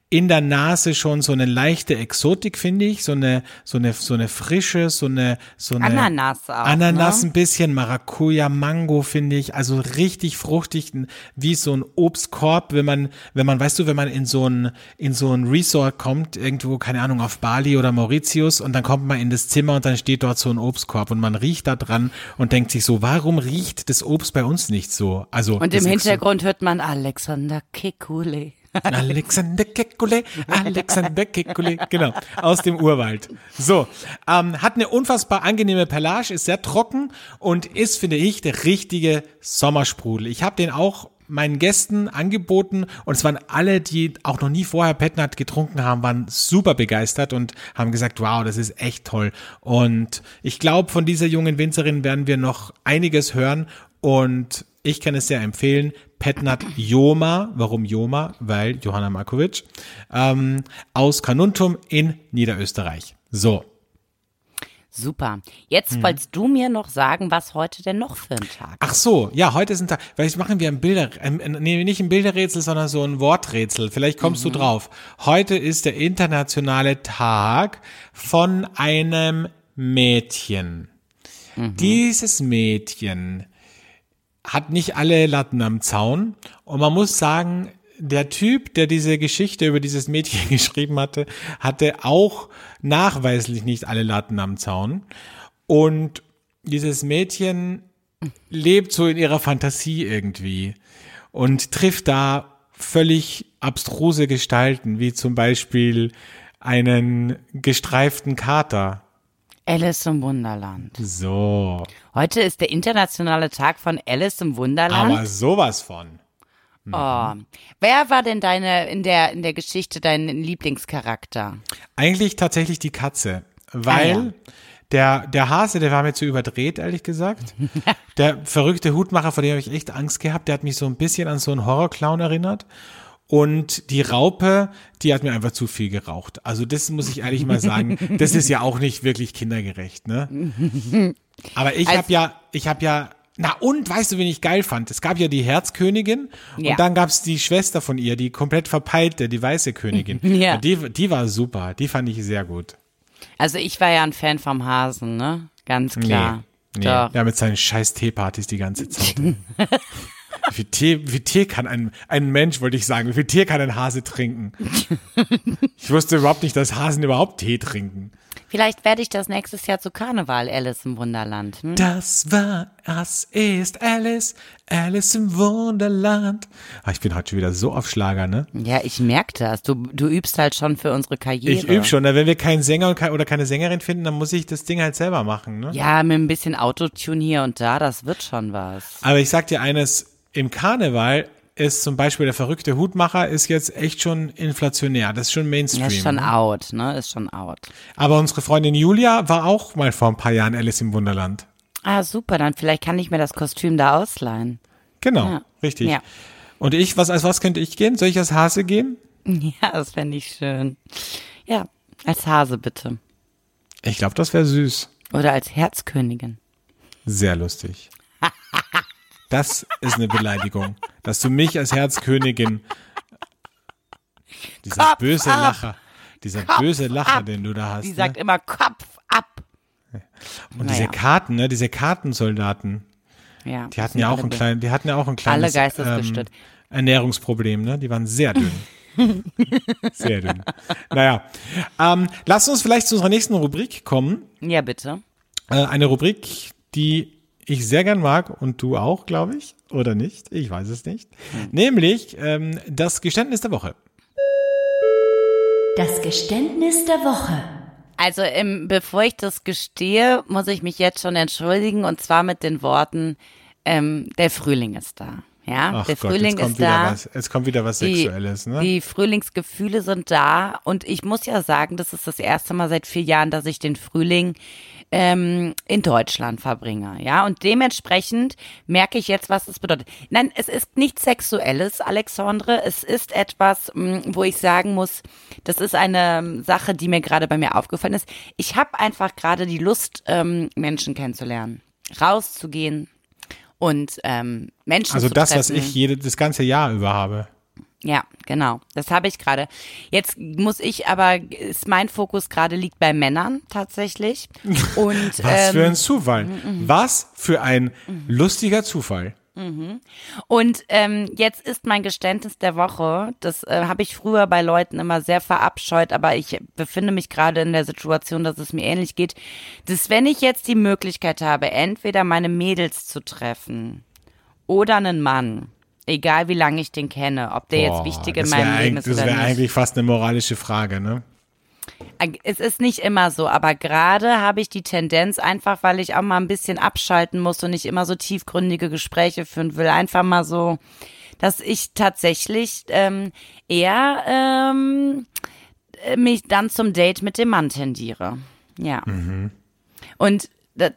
A: in der Nase schon so eine leichte Exotik, finde ich, so eine, so eine, so eine frische, so eine, so eine
B: Ananas auch.
A: Ananas
B: ne?
A: ein bisschen, Maracuja, Mango, finde ich, also richtig fruchtig, wie so ein Obstkorb, wenn man, wenn man, weißt du, wenn man in so ein, in so ein Resort kommt, irgendwo, keine Ahnung, auf Bali oder Mauritius und dann kommt man in das Zimmer und dann steht dort so ein Obstkorb und man riecht da dran und denkt sich so, warum riecht das Obst bei uns nicht so? Also.
B: Und im Hintergrund hört man Alexander Kekulé.
A: Alexander Kekulé, Alexander Kekulé, genau, aus dem Urwald. So, ähm, hat eine unfassbar angenehme Pelage, ist sehr trocken und ist, finde ich, der richtige Sommersprudel. Ich habe den auch meinen Gästen angeboten und es waren alle, die auch noch nie vorher Petnat getrunken haben, waren super begeistert und haben gesagt, wow, das ist echt toll. Und ich glaube, von dieser jungen Winzerin werden wir noch einiges hören und ich kann es sehr empfehlen. Petnat Joma, warum Joma? Weil Johanna Markovic, ähm, aus Kanuntum in Niederösterreich. So,
B: Super. Jetzt
A: Mhm.
B: wolltest du mir noch sagen, was heute denn noch für ein Tag
A: Ach so, ja, heute ist ein Tag. Vielleicht machen wir ein Bilder, ähm, nee, nicht ein Bilderrätsel, sondern so ein Worträtsel. Vielleicht kommst du drauf. Heute ist der internationale Tag von einem Mädchen. Dieses Mädchen hat nicht alle Latten am Zaun und man muss sagen, der Typ, der diese Geschichte über dieses Mädchen geschrieben hatte, hatte auch nachweislich nicht alle Latten am Zaun. Und dieses Mädchen lebt so in ihrer Fantasie irgendwie und trifft da völlig abstruse Gestalten, wie zum Beispiel einen gestreiften Kater.
B: Alice im Wunderland.
A: So,
B: Heute ist der internationale Tag von Alice im Wunderland.
A: aber sowas von.
B: oh. Wer war denn deine in der in der Geschichte dein Lieblingscharakter?
A: Eigentlich tatsächlich die Katze, weil
B: Ah, ja.
A: der, der Hase, der war mir zu überdreht, ehrlich gesagt. der verrückte Hutmacher, vor dem habe ich echt Angst gehabt, der hat mich so ein bisschen an so einen Horrorclown erinnert. Und die Raupe, die hat mir einfach zu viel geraucht. Also das muss ich ehrlich mal sagen, das ist ja auch nicht wirklich kindergerecht, ne? Aber ich
B: Also-
A: habe ja, ich habe ja, na und weißt du, wen ich geil fand? Es gab ja die Herzkönigin
B: Ja.
A: und dann gab's die Schwester von ihr, die komplett verpeilte, die weiße Königin.
B: Ja.
A: Und Die, die war super, die fand ich sehr gut.
B: Also ich war ja ein Fan vom Hasen, ne? Ganz klar.
A: Nee,
B: Doch.
A: ja, mit seinen scheiß Teepartys die ganze Zeit. wie, viel Tee, wie Tee kann ein, ein Mensch, wollte ich sagen, wie viel Tee kann ein Hase trinken? Ich wusste überhaupt nicht, dass Hasen überhaupt Tee trinken.
B: Vielleicht werde ich das nächstes Jahr zu Karneval Alice im Wunderland. Hm?
A: Das war, das ist Alice, Alice im Wunderland. Ah, ich bin heute schon wieder so auf Schlager, ne?
B: Ja, ich merke das. Du, du übst halt schon für unsere Karriere.
A: Ich übe schon, wenn wir keinen Sänger oder keine Sängerin finden, dann muss ich das Ding halt selber machen, ne?
B: Ja, mit ein bisschen Autotune hier und da, das wird schon was.
A: Aber ich sag dir eines, im Karneval ist zum Beispiel der verrückte Hutmacher ist jetzt echt schon inflationär. Das ist schon Mainstream.
B: Ist schon
A: ne?
B: out, ne? Ist schon out.
A: Aber unsere Freundin Julia war auch mal vor ein paar Jahren Alice im Wunderland.
B: Ah, super, dann vielleicht kann ich mir das Kostüm da ausleihen.
A: Genau,
B: Ja.
A: richtig.
B: Ja.
A: Und ich, was als was könnte ich gehen? Soll ich als Hase gehen?
B: Ja, das fände ich schön. Ja, als Hase bitte.
A: Ich glaube, das wäre süß.
B: Oder als Herzkönigin.
A: Sehr lustig. Das ist eine Beleidigung, dass du mich als Herzkönigin, dieser
B: Kopf
A: böse
B: ab!
A: Lacher, dieser
B: Kopf
A: böse Lacher,
B: ab!
A: den du da hast.
B: Die
A: ne?
B: sagt immer Kopf ab.
A: Und diese
B: naja.
A: Karten, ne, diese Kartensoldaten,
B: Ja,
A: die hatten ja auch ein
B: kleines.
A: klein, die hatten ja auch ein kleines
B: geistesgestört.
A: Ernährungsproblem, ne? Die waren sehr dünn. sehr dünn. Naja, ähm, lass uns vielleicht zu unserer nächsten Rubrik kommen.
B: Ja, bitte.
A: Äh, eine Rubrik, die ich sehr gern mag und du auch, glaube ich, oder nicht? Ich weiß es nicht. Nämlich ähm, das Geständnis der Woche.
C: Das Geständnis der Woche.
B: Also ähm, bevor ich das gestehe, muss ich mich jetzt schon entschuldigen und zwar mit den Worten, ähm, der Frühling ist da. Ja,
A: Ach
B: der
A: Gott,
B: Frühling ist da.
A: was, jetzt kommt wieder was
B: Die,
A: Sexuelles, ne?
B: die Frühlingsgefühle sind da und ich muss ja sagen, das ist das erste Mal seit vier Jahren, dass ich den Frühling ähm, in Deutschland verbringe. Ja, und dementsprechend merke ich jetzt, was es bedeutet. Nein, es ist nichts Sexuelles, Alexandre. Es ist etwas, mh, wo ich sagen muss, das ist eine ähm, Sache, die mir gerade bei mir aufgefallen ist. Ich habe einfach gerade die Lust, ähm, Menschen kennenzulernen, rauszugehen und ähm, Menschen
A: also
B: zu
A: das,
B: treffen.
A: was ich jede, das ganze Jahr über habe.
B: Ja, genau. Das habe ich gerade. Jetzt muss ich aber, ist mein Fokus gerade liegt bei Männern tatsächlich. Und
A: Was für
B: ähm,
A: ein Zufall. Was für ein lustiger Zufall.
B: Und ähm, jetzt ist mein Geständnis der Woche. Das äh, habe ich früher bei Leuten immer sehr verabscheut, aber ich befinde mich gerade in der Situation, dass es mir ähnlich geht. Dass wenn ich jetzt die Möglichkeit habe, entweder meine Mädels zu treffen oder einen Mann, egal wie lange ich den kenne, ob der
A: Boah,
B: jetzt wichtig in meinem Leben ist
A: Das wäre eigentlich fast eine moralische Frage, ne?
B: Es ist nicht immer so, aber gerade habe ich die Tendenz, einfach weil ich auch mal ein bisschen abschalten muss und nicht immer so tiefgründige Gespräche führen will, einfach mal so, dass ich tatsächlich ähm, eher ähm, äh, mich dann zum Date mit dem Mann tendiere. Ja. Und das,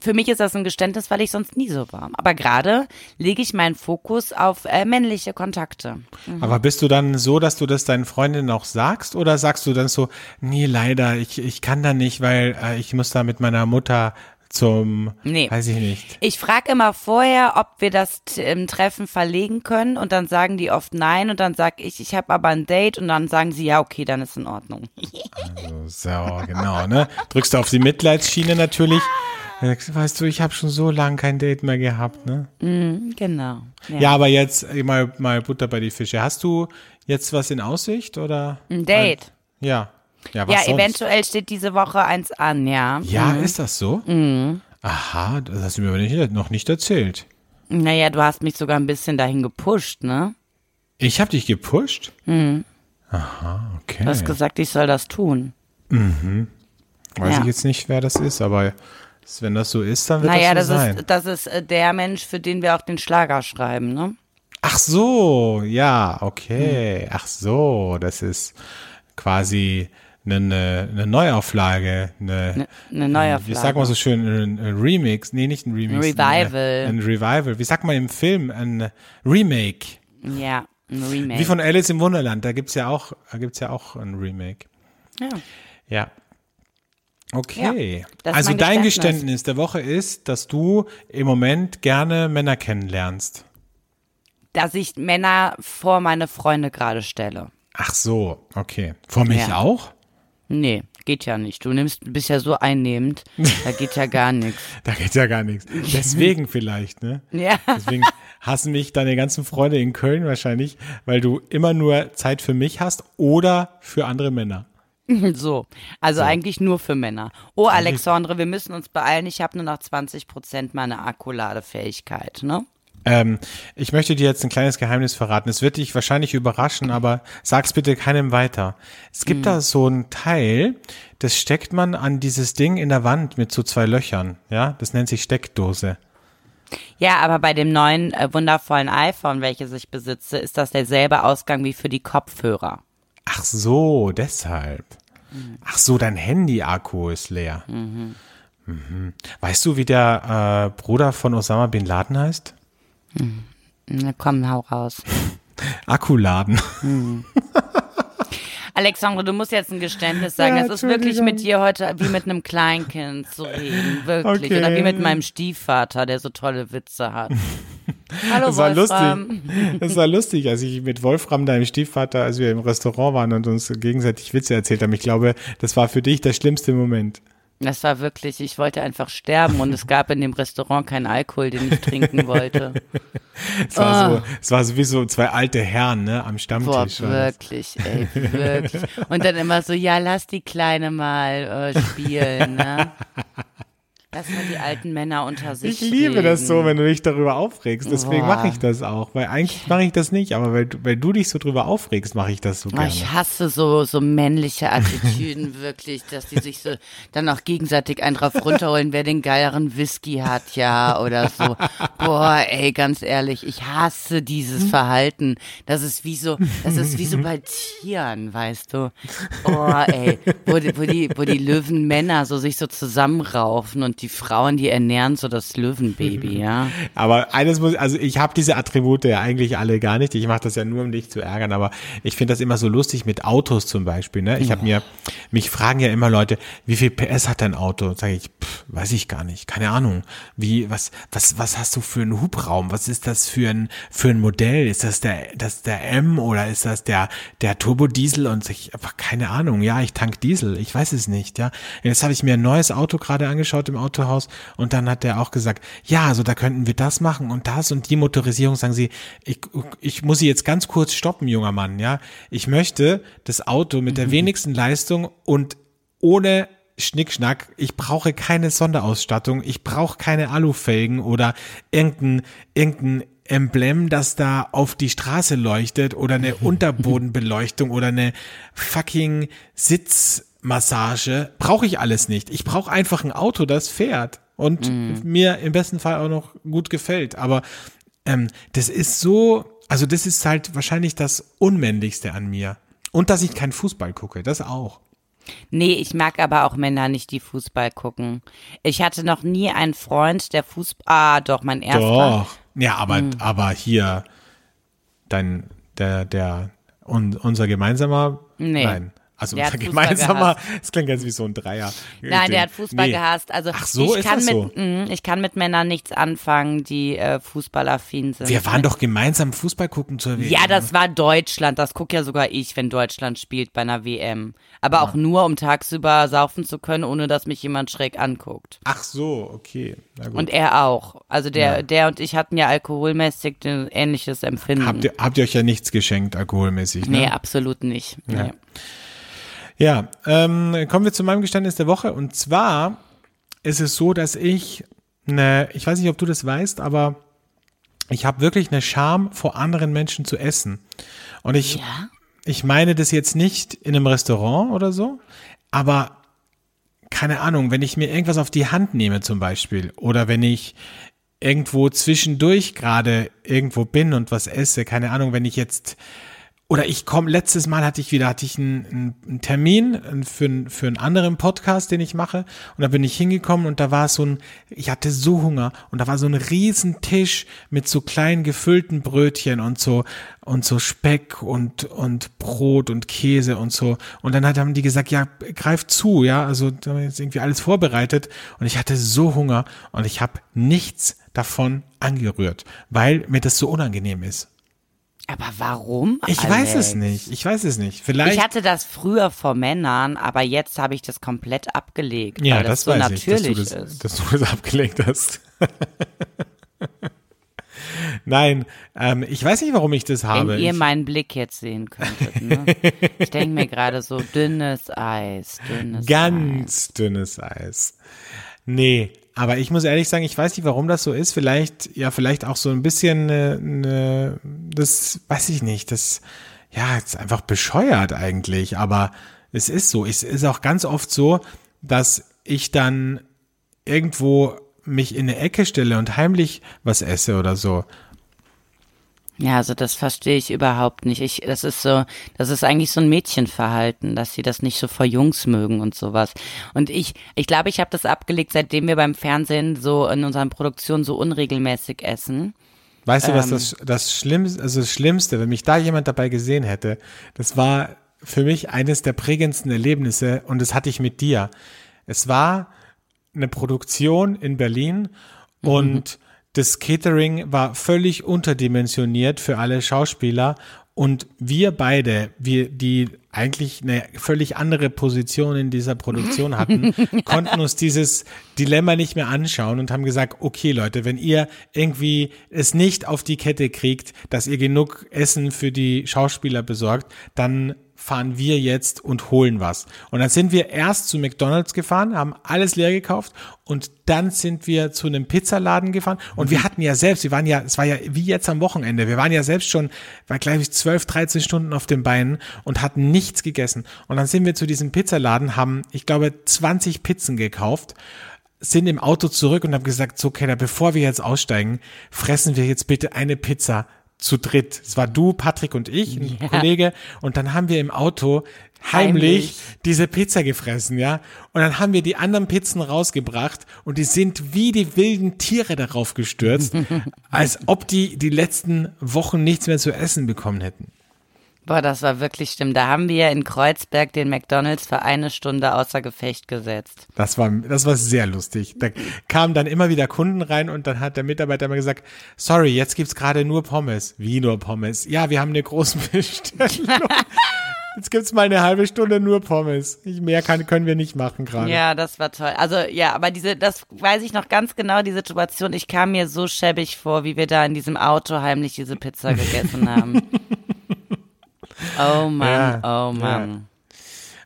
B: für mich ist das ein Geständnis, weil ich sonst nie so war. Aber gerade lege ich meinen Fokus auf äh, männliche Kontakte.
A: Aber bist du dann so, dass du das deinen Freundinnen auch sagst oder sagst du dann so, nee, leider, ich, ich kann da nicht, weil äh, ich muss da mit meiner Mutter zum,
B: Nee.
A: weiß ich nicht.
B: Ich frage immer vorher, ob wir das t- ähm, Treffen verlegen können und dann sagen die oft nein und dann sag ich, ich habe aber ein Date und dann sagen sie, ja, okay, dann ist in Ordnung.
A: So, genau, ne? Drückst du auf die Mitleidsschiene natürlich. Weißt du, ich habe schon so lange kein Date mehr gehabt, ne?
B: Genau.
A: Ja, aber jetzt äh, mal, mal Butter bei die Fische. Hast du jetzt was in Aussicht oder?
B: Ein Date.
A: Ja. Ja, was
B: Ja,
A: sonst?
B: eventuell steht diese Woche eins an, ja.
A: Ja, ist das so? Aha, das hast du mir aber nicht, noch nicht erzählt.
B: Naja, du hast mich sogar ein bisschen dahin gepusht, ne?
A: Ich habe dich gepusht? Aha, okay.
B: Du hast gesagt, ich soll das tun.
A: Weiß
B: ja.
A: ich jetzt nicht, wer das ist, aber wenn das so ist, dann wird
B: Naja,
A: das so
B: das
A: sein.
B: ist, das ist äh, der Mensch, für den wir auch den Schlager schreiben, ne?
A: Ach so, ja, okay. Ach so, das ist quasi eine, eine, Neuauflage, eine,
B: Eine Neuauflage.
A: wie sagt man so schön, ein, ein Remix, nee, nicht ein Remix.
B: Revival.
A: Ein, ein Revival. Wie sagt man im Film? Ein Remake.
B: Ja, ein Remake.
A: Wie von Alice im Wunderland, da gibt's ja auch, da gibt's ja auch ein Remake.
B: ja.
A: Ja. Okay.
B: Ja,
A: also dein
B: Geständnis.
A: Geständnis der Woche ist, dass du im Moment gerne Männer kennenlernst.
B: Dass ich Männer vor meine Freunde gerade stelle.
A: Ach so, okay. Vor mich
B: Ja.
A: auch?
B: Nee, geht ja nicht. Du nimmst, bist ja so einnehmend, da geht ja gar nichts.
A: Da geht ja gar nichts. Deswegen vielleicht, ne?
B: Ja.
A: Deswegen hassen mich deine ganzen Freunde in Köln wahrscheinlich, weil du immer nur Zeit für mich hast oder für andere Männer.
B: So, also eigentlich nur für Männer. Oh, Alexandre, wir müssen uns beeilen. Ich habe nur noch 20 Prozent meiner Akkuladefähigkeit, ne?
A: Ähm, ich möchte dir jetzt ein kleines Geheimnis verraten. Es wird dich wahrscheinlich überraschen, aber sag's bitte keinem weiter. Es gibt da so ein Teil, das steckt man an dieses Ding in der Wand mit so zwei Löchern. Ja, das nennt sich Steckdose.
B: Ja, aber bei dem neuen äh, wundervollen iPhone, welches ich besitze, ist das derselbe Ausgang wie für die Kopfhörer.
A: Ach so, deshalb. Ach so, dein Handy-Akku ist leer. Mhm. Weißt du, wie der äh, Bruder von Osama Bin Laden heißt?
B: Na komm, hau raus.
A: Akkuladen.
B: Alexandre, du musst jetzt ein Geständnis sagen.
A: Ja,
B: es ist wirklich mit dir heute wie mit einem Kleinkind zu reden. Wirklich.
A: Okay.
B: Oder wie mit meinem Stiefvater, der so tolle Witze hat. Hallo,
A: Das war
B: Wolfram.
A: lustig. Das war lustig, als ich mit Wolfram, deinem Stiefvater, als wir im Restaurant waren und uns gegenseitig Witze erzählt haben. Ich glaube, das war für dich der schlimmste Moment.
B: Das war wirklich, ich wollte einfach sterben und es gab in dem Restaurant keinen Alkohol, den ich trinken wollte.
A: Es war so, es war so wie so zwei alte Herren, ne, am
B: Boah,
A: Stammtisch. das.
B: wirklich, ey, wirklich. Und dann immer so, ja, lass die Kleine mal äh, spielen, ne? Lass die die alten Männer unter sich
A: Ich liebe das so,
B: reden.
A: wenn du dich darüber aufregst. Deswegen mache ich das auch. Weil eigentlich mache ich das nicht, aber weil, du- weil du dich so drüber aufregst, mache ich das so
B: Oh,
A: gerne.
B: ich hasse so, so männliche Attitüden wirklich, dass die sich so dann auch gegenseitig einen drauf runterholen, wer den geileren Whisky hat, ja, oder so. Boah, ey, ganz ehrlich, ich hasse dieses Verhalten. Das ist wie so, das ist wie so bei Tieren, weißt du. Boah, ey, wo die, wo die, wo die Löwenmänner so sich so zusammenraufen und die Frauen, die ernähren so das Löwenbaby, ja.
A: Aber eines muss, also ich habe diese Attribute ja eigentlich alle gar nicht. Ich mache das ja nur, um dich zu ärgern. Aber ich finde das immer so lustig mit Autos zum Beispiel. Ne? Ich habe mir, mich fragen ja immer Leute, wie viel PS hat dein Auto? Sage ich, pff, weiß ich gar nicht, keine Ahnung. Wie, was, was, was hast du für einen Hubraum? Was ist das für ein, für ein Modell? Ist das der, das der M oder ist das der, der Turbodiesel? Und ich einfach keine Ahnung. Ja, ich tank Diesel. Ich weiß es nicht. Ja, jetzt habe ich mir ein neues Auto gerade angeschaut im Autohaus und dann hat der auch gesagt, ja, also da könnten wir das machen und das und die Motorisierung. Sagen Sie, ich, ich muss Sie jetzt ganz kurz stoppen, junger Mann. Ja, ich möchte das Auto mit der wenigsten Leistung und ohne Schnickschnack, ich brauche keine Sonderausstattung, ich brauche keine Alufelgen oder irgendein, irgendein Emblem, das da auf die Straße leuchtet oder eine Unterbodenbeleuchtung oder eine fucking Sitzmassage. Brauche ich alles nicht. Ich brauche einfach ein Auto, das fährt und mir im besten Fall auch noch gut gefällt. Aber ähm, das ist so, also das ist halt wahrscheinlich das Unmännlichste an mir. Und dass ich keinen Fußball gucke, das auch.
B: Nee, ich mag aber auch Männer nicht, die Fußball gucken. Ich hatte noch nie einen Freund, der Fußball, ah, doch, mein erster.
A: Doch. Ja, aber,
B: Hm.
A: aber hier, dein, der, der, un, unser gemeinsamer,
B: Nee.
A: nein. Also
B: Der
A: unser gemeinsamer, das klingt jetzt wie so ein Dreier.
B: Nein, der hat Fußball
A: Nee.
B: gehasst. Also
A: Ach so,
B: ich
A: ist
B: kann
A: das
B: mit,
A: so?
B: mh, ich kann mit Männern nichts anfangen, die äh, fußballaffin sind.
A: Wir waren doch gemeinsam Fußball gucken zur WM.
B: ja, das war Deutschland. Das guck ja sogar ich, wenn Deutschland spielt bei einer WM. Aber auch nur, um tagsüber saufen zu können, ohne dass mich jemand schräg anguckt.
A: Ach so, okay.
B: Und er auch. Also der, der und ich hatten ja alkoholmäßig ein ähnliches Empfinden.
A: habt, ihr, habt ihr euch ja nichts geschenkt, alkoholmäßig, ne?
B: nee, absolut nicht. Nee.
A: Ja, ähm, kommen wir zu meinem Geständnis der Woche. Und zwar ist es so, dass ich eine, ich weiß nicht, ob du das weißt, aber ich habe wirklich eine Scham vor anderen Menschen zu essen. Und ich,
B: Ja?
A: ich meine das jetzt nicht in einem Restaurant oder so, aber keine Ahnung, wenn ich mir irgendwas auf die Hand nehme zum Beispiel oder wenn ich irgendwo zwischendurch gerade irgendwo bin und was esse, keine Ahnung, wenn ich jetzt oder ich komme, letztes Mal hatte ich wieder, hatte ich einen, einen, Termin für, für einen anderen Podcast, den ich mache. Und da bin ich hingekommen und da war so ein, ich hatte so Hunger und da war so ein riesen Tisch mit so kleinen gefüllten Brötchen und so, und so Speck und, und Brot und Käse und so. Und dann haben die gesagt, ja, greif zu, ja, also da haben jetzt irgendwie alles vorbereitet. Und ich hatte so Hunger und ich habe nichts davon angerührt, weil mir das so unangenehm ist.
B: Aber warum?
A: Ich
B: Alex?
A: weiß es nicht. Ich weiß es nicht. Vielleicht.
B: Ich hatte das früher vor Männern, aber jetzt habe ich das komplett abgelegt,
A: ja,
B: weil das,
A: das,
B: so
A: weiß
B: natürlich
A: ich, dass du das,
B: ist.
A: dass du das abgelegt hast. Nein, ähm, ich weiß nicht, warum ich das habe.
B: Wenn ihr
A: ich,
B: meinen Blick jetzt sehen könntet. Ne? ich denke mir gerade so dünnes Eis, dünnes Eis.
A: ganz dünnes Eis. Nee, aber ich muss ehrlich sagen, ich weiß nicht, warum das so ist. Vielleicht, ja, vielleicht auch so ein bisschen, äh, ne, das weiß ich nicht. Das, ja, ist einfach bescheuert eigentlich. Aber es ist so. Es ist auch ganz oft so, dass ich dann irgendwo mich in eine Ecke stelle und heimlich was esse oder so.
B: Ja, also das verstehe ich überhaupt nicht. Ich, das ist so, das ist eigentlich so ein Mädchenverhalten, dass sie das nicht so vor Jungs mögen und sowas. Und ich, ich glaube, ich habe das abgelegt, seitdem wir beim Fernsehen so in unseren Produktionen so unregelmäßig essen.
A: Weißt du, was
B: Ähm.
A: das, das Schlimmste, also das Schlimmste, wenn mich da jemand dabei gesehen hätte, das war für mich eines der prägendsten Erlebnisse und das hatte ich mit dir. Es war eine Produktion in Berlin und das Catering war völlig unterdimensioniert für alle Schauspieler und wir beide, wir, die eigentlich eine völlig andere Position in dieser Produktion hatten, konnten uns dieses Dilemma nicht mehr anschauen und haben gesagt, okay Leute, wenn ihr irgendwie es nicht auf die Kette kriegt, dass ihr genug Essen für die Schauspieler besorgt, dann fahren wir jetzt und holen was. Und dann sind wir erst zu McDonald's gefahren, haben alles leer gekauft und dann sind wir zu einem Pizzaladen gefahren und wir hatten ja selbst, wir waren ja, es war ja wie jetzt am Wochenende, wir waren ja selbst schon, war glaube ich 12, 13 Stunden auf den Beinen und hatten nichts gegessen. Und dann sind wir zu diesem Pizzaladen, haben, ich glaube, 20 Pizzen gekauft sind im Auto zurück und haben gesagt, so Keller, bevor wir jetzt aussteigen, fressen wir jetzt bitte eine Pizza zu dritt. Es war du, Patrick und ich, ein
B: Ja.
A: Kollege. Und dann haben wir im Auto heimlich,
B: Heimlich.
A: diese Pizza gefressen, ja. Und dann haben wir die anderen Pizzen rausgebracht und die sind wie die wilden Tiere darauf gestürzt, als ob die die letzten Wochen nichts mehr zu essen bekommen hätten.
B: Boah, das war wirklich schlimm. Da haben wir in Kreuzberg den McDonalds für eine Stunde außer Gefecht gesetzt.
A: Das war, das war sehr lustig. Da kamen dann immer wieder Kunden rein und dann hat der Mitarbeiter immer gesagt, sorry, jetzt gibt's gerade nur Pommes. Wie nur Pommes? Ja, wir haben eine große Bestellung. Jetzt gibt's mal eine halbe Stunde nur Pommes. Ich, mehr kann, können wir nicht machen gerade.
B: Ja, das war toll. Also ja, aber diese, das weiß ich noch ganz genau, die Situation. Ich kam mir so schäbig vor, wie wir da in diesem Auto heimlich diese Pizza gegessen haben. Oh Mann,
A: Ja,
B: oh Mann.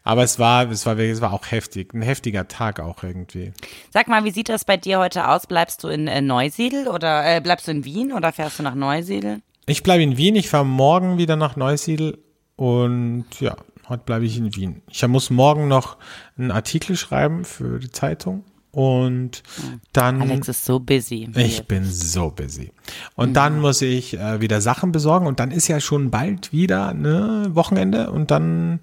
A: Aber es war, es war, es war auch heftig. Ein heftiger Tag auch irgendwie.
B: Sag mal, wie sieht das bei dir heute aus? Bleibst du in äh, Neusiedl oder äh, bleibst du in Wien oder fährst du nach Neusiedl?
A: Ich bleibe in Wien. Ich fahre morgen wieder nach Neusiedl und ja, heute bleibe ich in Wien. Ich muss morgen noch einen Artikel schreiben für die Zeitung und dann.
B: Alex ist so busy.
A: Ich bin so busy. Und dann muss ich äh, wieder Sachen besorgen und dann ist ja schon bald wieder ne Wochenende und dann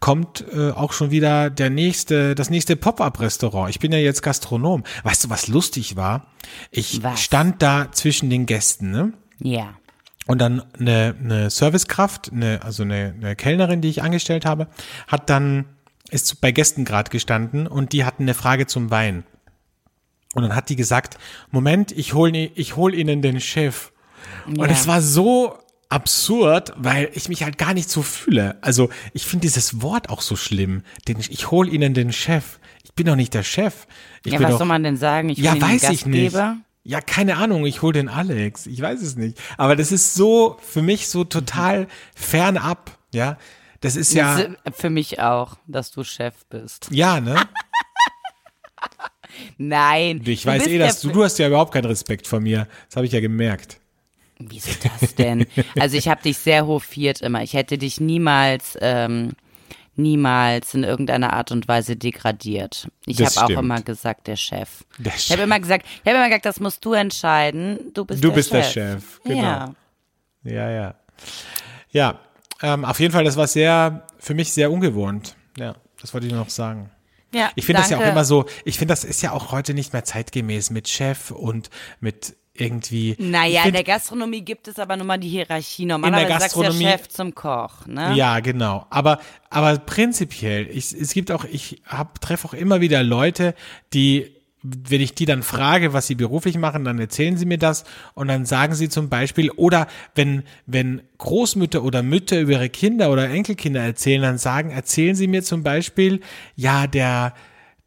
A: kommt äh, auch schon wieder der nächste, das nächste Pop-up-Restaurant. Ich bin ja jetzt Gastronom. Weißt du, was lustig war? Ich
B: Was?
A: stand da zwischen den Gästen, ne?
B: Ja.
A: Und dann eine, eine Servicekraft, eine, also eine, eine Kellnerin, die ich angestellt habe, hat dann, ist bei Gästen gerade gestanden und die hatten eine Frage zum Wein. Und dann hat die gesagt, Moment, ich hol, ich hol Ihnen den Chef. Und
B: Ja.
A: es war so absurd, weil ich mich halt gar nicht so fühle. Also ich finde dieses Wort auch so schlimm. Den, ich hol Ihnen den Chef. Ich bin doch nicht der Chef. Ich
B: Ja, was
A: doch,
B: soll man denn sagen? Ich
A: ja, weiß ich nicht. Ja, keine Ahnung, ich hol den Alex. Ich weiß es nicht. Aber das ist so, für mich so total fernab, ja. Das ist ja,
B: Das ist für mich auch, dass du Chef bist.
A: ja, ne?
B: Nein.
A: Ich
B: du
A: weiß
B: bist
A: eh, dass du, du hast ja überhaupt keinen Respekt vor mir. Das habe ich ja gemerkt.
B: Wieso das denn? Also ich habe dich sehr hofiert immer. Ich hätte dich niemals, ähm, niemals in irgendeiner Art und Weise degradiert. Ich habe auch immer gesagt, der Chef.
A: Der
B: Ich habe immer gesagt, ich habe immer gesagt, das musst du entscheiden. Du bist
A: Du
B: der
A: bist
B: Chef.
A: der Chef, genau.
B: Ja.
A: Ja, ja. Ja, ähm, auf jeden Fall, das war sehr, für mich sehr ungewohnt. Ja, das wollte ich nur noch sagen.
B: ja
A: Ich finde das ja auch immer so, ich finde, das ist ja auch heute nicht mehr zeitgemäß mit Chef und mit irgendwie.
B: Naja, in
A: find,
B: der Gastronomie gibt es aber nun mal die Hierarchie. Normalerweise sagst du ja
A: Gastronomie-
B: Chef zum Koch, ne?
A: Ja, genau. Aber, aber prinzipiell, ich, es gibt auch, ich hab, treffe auch immer wieder Leute, die, wenn ich die dann frage, was sie beruflich machen, dann erzählen sie mir das und dann sagen sie zum Beispiel, oder wenn, wenn Großmütter oder Mütter über ihre Kinder oder Enkelkinder erzählen, dann sagen, erzählen sie mir zum Beispiel, ja, der,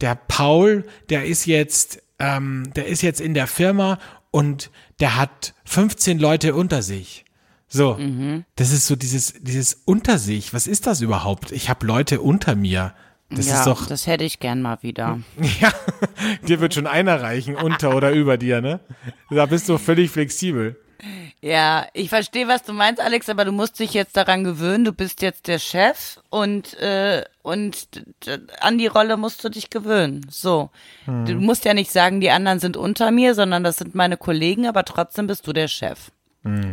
A: der Paul, der ist jetzt, ähm, der ist jetzt in der Firma und der hat 15 Leute unter sich. So, das ist so dieses, dieses unter sich. Was ist das überhaupt? Ich habe Leute unter mir. Das
B: ja,
A: ist doch,
B: das hätte ich gern mal wieder.
A: ja, dir wird schon einer reichen, unter oder über dir, ne? Da bist du völlig flexibel.
B: Ja, ich verstehe, was du meinst, Alex, aber du musst dich jetzt daran gewöhnen. Du bist jetzt der Chef und äh, und an die Rolle musst du dich gewöhnen. So, du musst ja nicht sagen, die anderen sind unter mir, sondern das sind meine Kollegen, aber trotzdem bist du der Chef.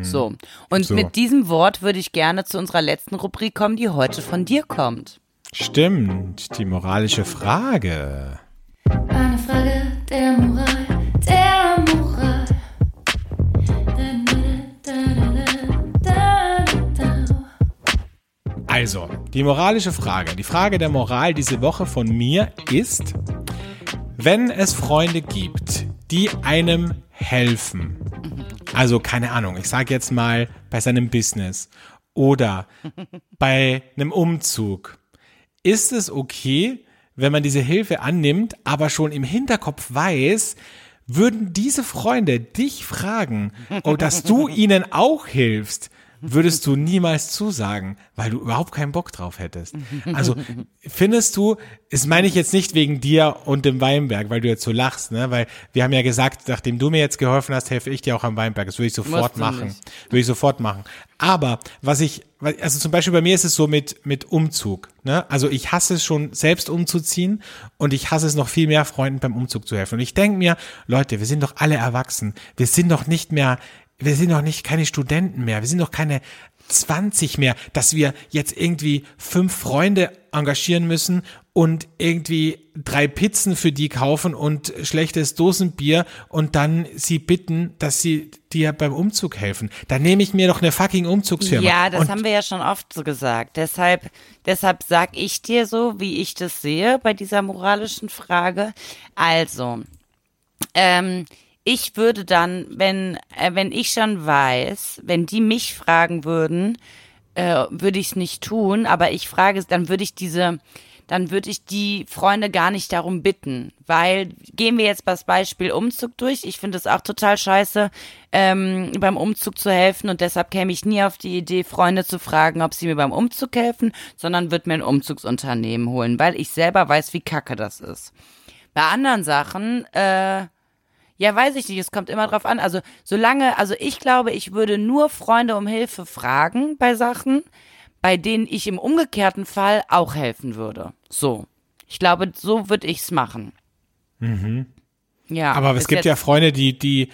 B: So. Und
A: So.
B: mit diesem Wort würde ich gerne zu unserer letzten Rubrik kommen, die heute von dir kommt.
A: Stimmt, die moralische Frage.
C: Eine Frage der Moral, der Moral.
A: Also, die moralische Frage. Die Frage der Moral diese Woche von mir ist, wenn es Freunde gibt, die einem helfen, also keine Ahnung, ich sage jetzt mal bei seinem Business oder bei einem Umzug, ist es okay, wenn man diese Hilfe annimmt, aber schon im Hinterkopf weiß, würden diese Freunde dich fragen, oh, dass du ihnen auch hilfst, würdest du niemals zusagen, weil du überhaupt keinen Bock drauf hättest. Also findest du, das meine ich jetzt nicht wegen dir und dem Weinberg, weil du jetzt so lachst, ne? Weil wir haben ja gesagt, nachdem du mir jetzt geholfen hast, helfe ich dir auch am Weinberg. Das würde ich sofort machen.
B: nicht.
A: Würde ich sofort machen. Aber was ich, also zum Beispiel bei mir ist es so mit, mit Umzug. Ne? Also ich hasse es schon, selbst umzuziehen und ich hasse es noch viel mehr, Freunden beim Umzug zu helfen. Und ich denke mir, Leute, wir sind doch alle erwachsen. Wir sind doch nicht mehr, wir sind doch nicht keine Studenten mehr. Wir sind doch keine 20 mehr, dass wir jetzt irgendwie fünf Freunde engagieren müssen und irgendwie drei Pizzen für die kaufen und schlechtes Dosenbier und dann sie bitten, dass sie dir beim Umzug helfen. Da nehme ich mir doch eine fucking Umzugsfirma.
B: Ja, das
A: und
B: haben wir ja schon oft so gesagt. Deshalb, deshalb sag ich dir so, wie ich das sehe bei dieser moralischen Frage. Also, ähm, ich würde dann, wenn, äh, wenn ich schon weiß, wenn die mich fragen würden, äh, würde ich es nicht tun, aber ich frage, dann würde ich diese, dann würde ich die Freunde gar nicht darum bitten, weil gehen wir jetzt das Beispiel Umzug durch. Ich finde es auch total scheiße, ähm, beim Umzug zu helfen und deshalb käme ich nie auf die Idee, Freunde zu fragen, ob sie mir beim Umzug helfen, sondern würde mir ein Umzugsunternehmen holen, weil ich selber weiß, wie kacke das ist. Bei anderen Sachen, äh, ja, weiß ich nicht, es kommt immer drauf an. Also, solange, also ich glaube, ich würde nur Freunde um Hilfe fragen bei Sachen, bei denen ich im umgekehrten Fall auch helfen würde. So. Ich glaube, so würde ich's machen. Ja.
A: Aber es gibt ja Freunde, die, die,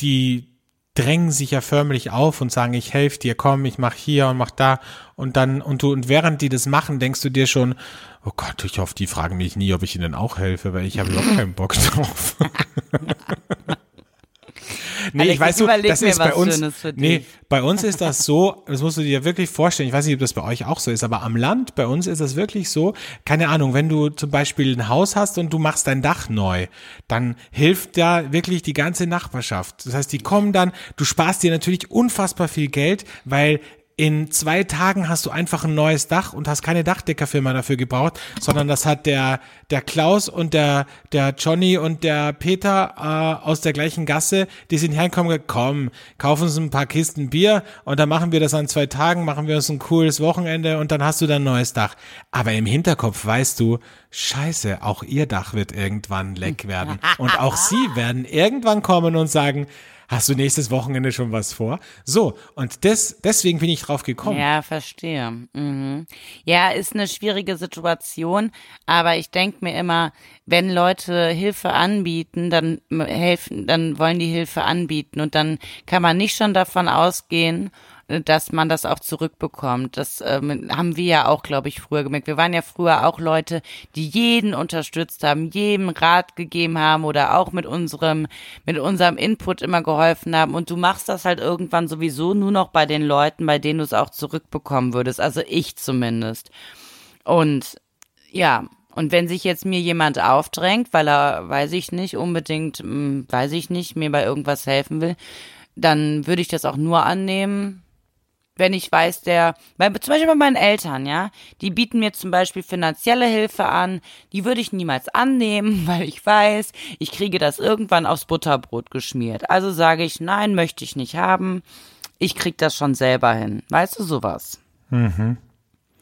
A: die drängen sich ja förmlich auf und sagen, ich helfe dir, komm, ich mach hier und mach da und dann und du und während die das machen, denkst du dir schon, oh Gott, ich hoffe, die fragen mich nie, ob ich ihnen auch helfe, weil ich habe überhaupt keinen Bock drauf. nee,
B: Alex,
A: ich weiß so, das ist bei uns, nee, bei uns ist das so, das musst du dir wirklich vorstellen, ich weiß nicht, ob das bei euch auch so ist, aber am Land, bei uns ist das wirklich so, keine Ahnung, wenn du zum Beispiel ein Haus hast und du machst dein Dach neu, dann hilft da wirklich die ganze Nachbarschaft. Das heißt, die kommen dann, du sparst dir natürlich unfassbar viel Geld, weil in zwei Tagen hast du einfach ein neues Dach und hast keine Dachdeckerfirma dafür gebraucht, sondern das hat der, der Klaus und der, der Johnny und der Peter äh, aus der gleichen Gasse, die sind hergekommen komm, kauf uns ein paar Kisten Bier und dann machen wir das an zwei Tagen, machen wir uns ein cooles Wochenende und dann hast du dann ein neues Dach. Aber im Hinterkopf weißt du, scheiße, auch ihr Dach wird irgendwann leck werden. Und auch sie werden irgendwann kommen und sagen, Hast du nächstes Wochenende schon was vor? So, und des, deswegen bin ich drauf gekommen.
B: Ja, verstehe. Mhm. Ja, ist eine schwierige Situation, aber ich denke mir immer, wenn Leute Hilfe anbieten, dann helfen, dann wollen die Hilfe anbieten und dann kann man nicht schon davon ausgehen, dass man das auch zurückbekommt. Das ähm, haben wir ja auch, glaube ich, früher gemerkt. Wir waren ja früher auch Leute, die jeden unterstützt haben, jedem Rat gegeben haben oder auch mit unserem, mit unserem Input immer geholfen haben. Und du machst das halt irgendwann sowieso nur noch bei den Leuten, bei denen du es auch zurückbekommen würdest. Also ich zumindest. Und ja, und wenn sich jetzt mir jemand aufdrängt, weil er, weiß ich nicht, unbedingt, hm, weiß ich nicht, mir bei irgendwas helfen will, dann würde ich das auch nur annehmen, wenn ich weiß, der, bei, zum Beispiel bei meinen Eltern, ja, die bieten mir zum Beispiel finanzielle Hilfe an, die würde ich niemals annehmen, weil ich weiß, ich kriege das irgendwann aufs Butterbrot geschmiert. Also sage ich, nein, möchte ich nicht haben, ich krieg das schon selber hin. Weißt du sowas?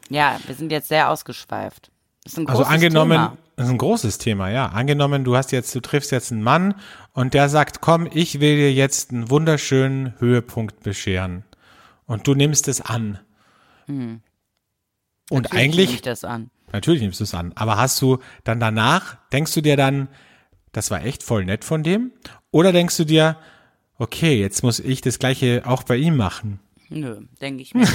B: Ja, wir sind jetzt sehr ausgeschweift. Das ist ein
A: Also angenommen,
B: Thema.
A: das ist ein großes Thema, ja. Angenommen, du hast jetzt, du triffst jetzt einen Mann und der sagt, komm, ich will dir jetzt einen wunderschönen Höhepunkt bescheren. Und du nimmst es an. Und
B: Hm. Natürlich
A: eigentlich,
B: nehme ich das an.
A: natürlich nimmst du es an, aber hast du dann danach, denkst du dir dann, das war echt voll nett von dem? Oder denkst du dir, okay, jetzt muss ich das gleiche auch bei ihm machen?
B: Nö, denke ich mir.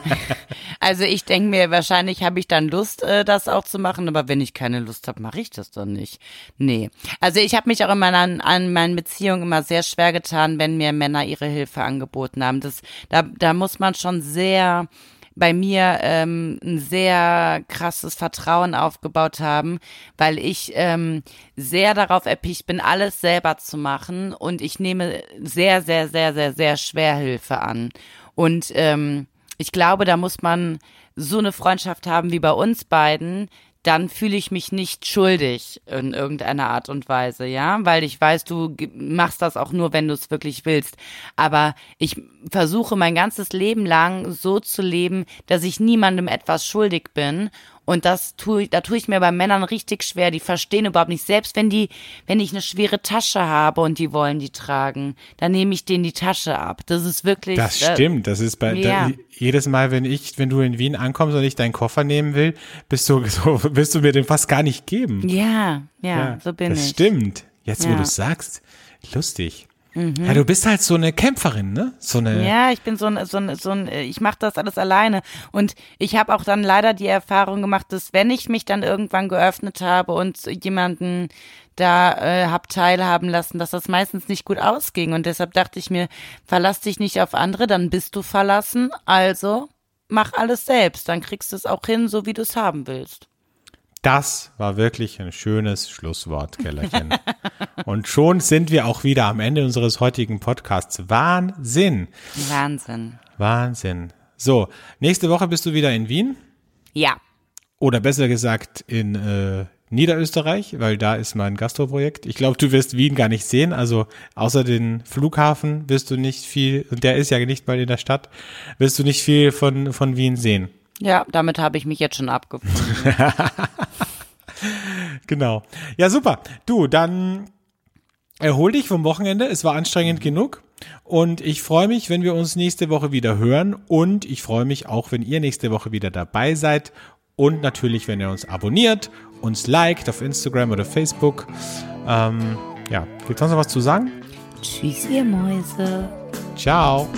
B: also ich denke mir, wahrscheinlich habe ich dann Lust, äh, das auch zu machen, aber wenn ich keine Lust habe, mache ich das dann nicht. Nee. Also ich habe mich auch in meinen, an meinen Beziehungen immer sehr schwer getan, wenn mir Männer ihre Hilfe angeboten haben. Das, da, da muss man schon sehr bei mir ähm, ein sehr krasses Vertrauen aufgebaut haben, weil ich ähm, sehr darauf erpicht bin, alles selber zu machen und ich nehme sehr, sehr, sehr, sehr, sehr schwer Hilfe an. Und ähm, ich glaube, da muss man so eine Freundschaft haben wie bei uns beiden, dann fühle ich mich nicht schuldig in irgendeiner Art und Weise, ja, weil ich weiß, du machst das auch nur, wenn du es wirklich willst. Aber ich versuche mein ganzes Leben lang so zu leben, dass ich niemandem etwas schuldig bin. Und das tue, da tue ich mir bei Männern richtig schwer. Die verstehen überhaupt nicht. Selbst wenn die, wenn ich eine schwere Tasche habe und die wollen die tragen, dann nehme ich denen die Tasche ab. Das ist wirklich.
A: Das
B: äh,
A: stimmt. Das ist bei
B: ja.
A: da, jedes Mal, wenn ich, wenn du in Wien ankommst und ich deinen Koffer nehmen will, bist du so, willst du mir den fast gar nicht geben.
B: Ja, ja, so bin
A: das
B: ich.
A: stimmt. Jetzt, wo
B: Ja. Mhm.
A: du sagst, lustig. Ja, du bist halt so eine Kämpferin, ne? So eine.
B: Ja, ich bin so ein, so ein, so ein ich mache das alles alleine. Und ich habe auch dann leider die Erfahrung gemacht, dass wenn ich mich dann irgendwann geöffnet habe und jemanden da äh, hab teilhaben lassen, dass das meistens nicht gut ausging. Und deshalb dachte ich mir, verlass dich nicht auf andere, dann bist du verlassen. Also mach alles selbst, dann kriegst du es auch hin, so wie du es haben willst.
A: Das war wirklich ein schönes Schlusswort, Kellerchen. und schon sind wir auch wieder am Ende unseres heutigen Podcasts. Wahnsinn.
B: Wahnsinn.
A: Wahnsinn. So, nächste Woche bist du wieder in Wien.
B: Ja.
A: Oder besser gesagt in äh, Niederösterreich, weil da ist mein Gastroprojekt. Ich glaube, du wirst Wien gar nicht sehen. Also außer den Flughafen wirst du nicht viel, und der ist ja nicht mal in der Stadt, wirst du nicht viel von, von Wien sehen.
B: Ja, damit habe ich mich jetzt schon abgefunden.
A: Genau. Ja, super. Du, dann erhol dich vom Wochenende. Es war anstrengend genug. Und ich freue mich, wenn wir uns nächste Woche wieder hören. Und ich freue mich auch, wenn ihr nächste Woche wieder dabei seid. Und natürlich, wenn ihr uns abonniert, uns liked auf Instagram oder Facebook. Ähm, ja, gibt sonst noch was zu sagen?
B: Tschüss, ihr Mäuse.
A: Ciao.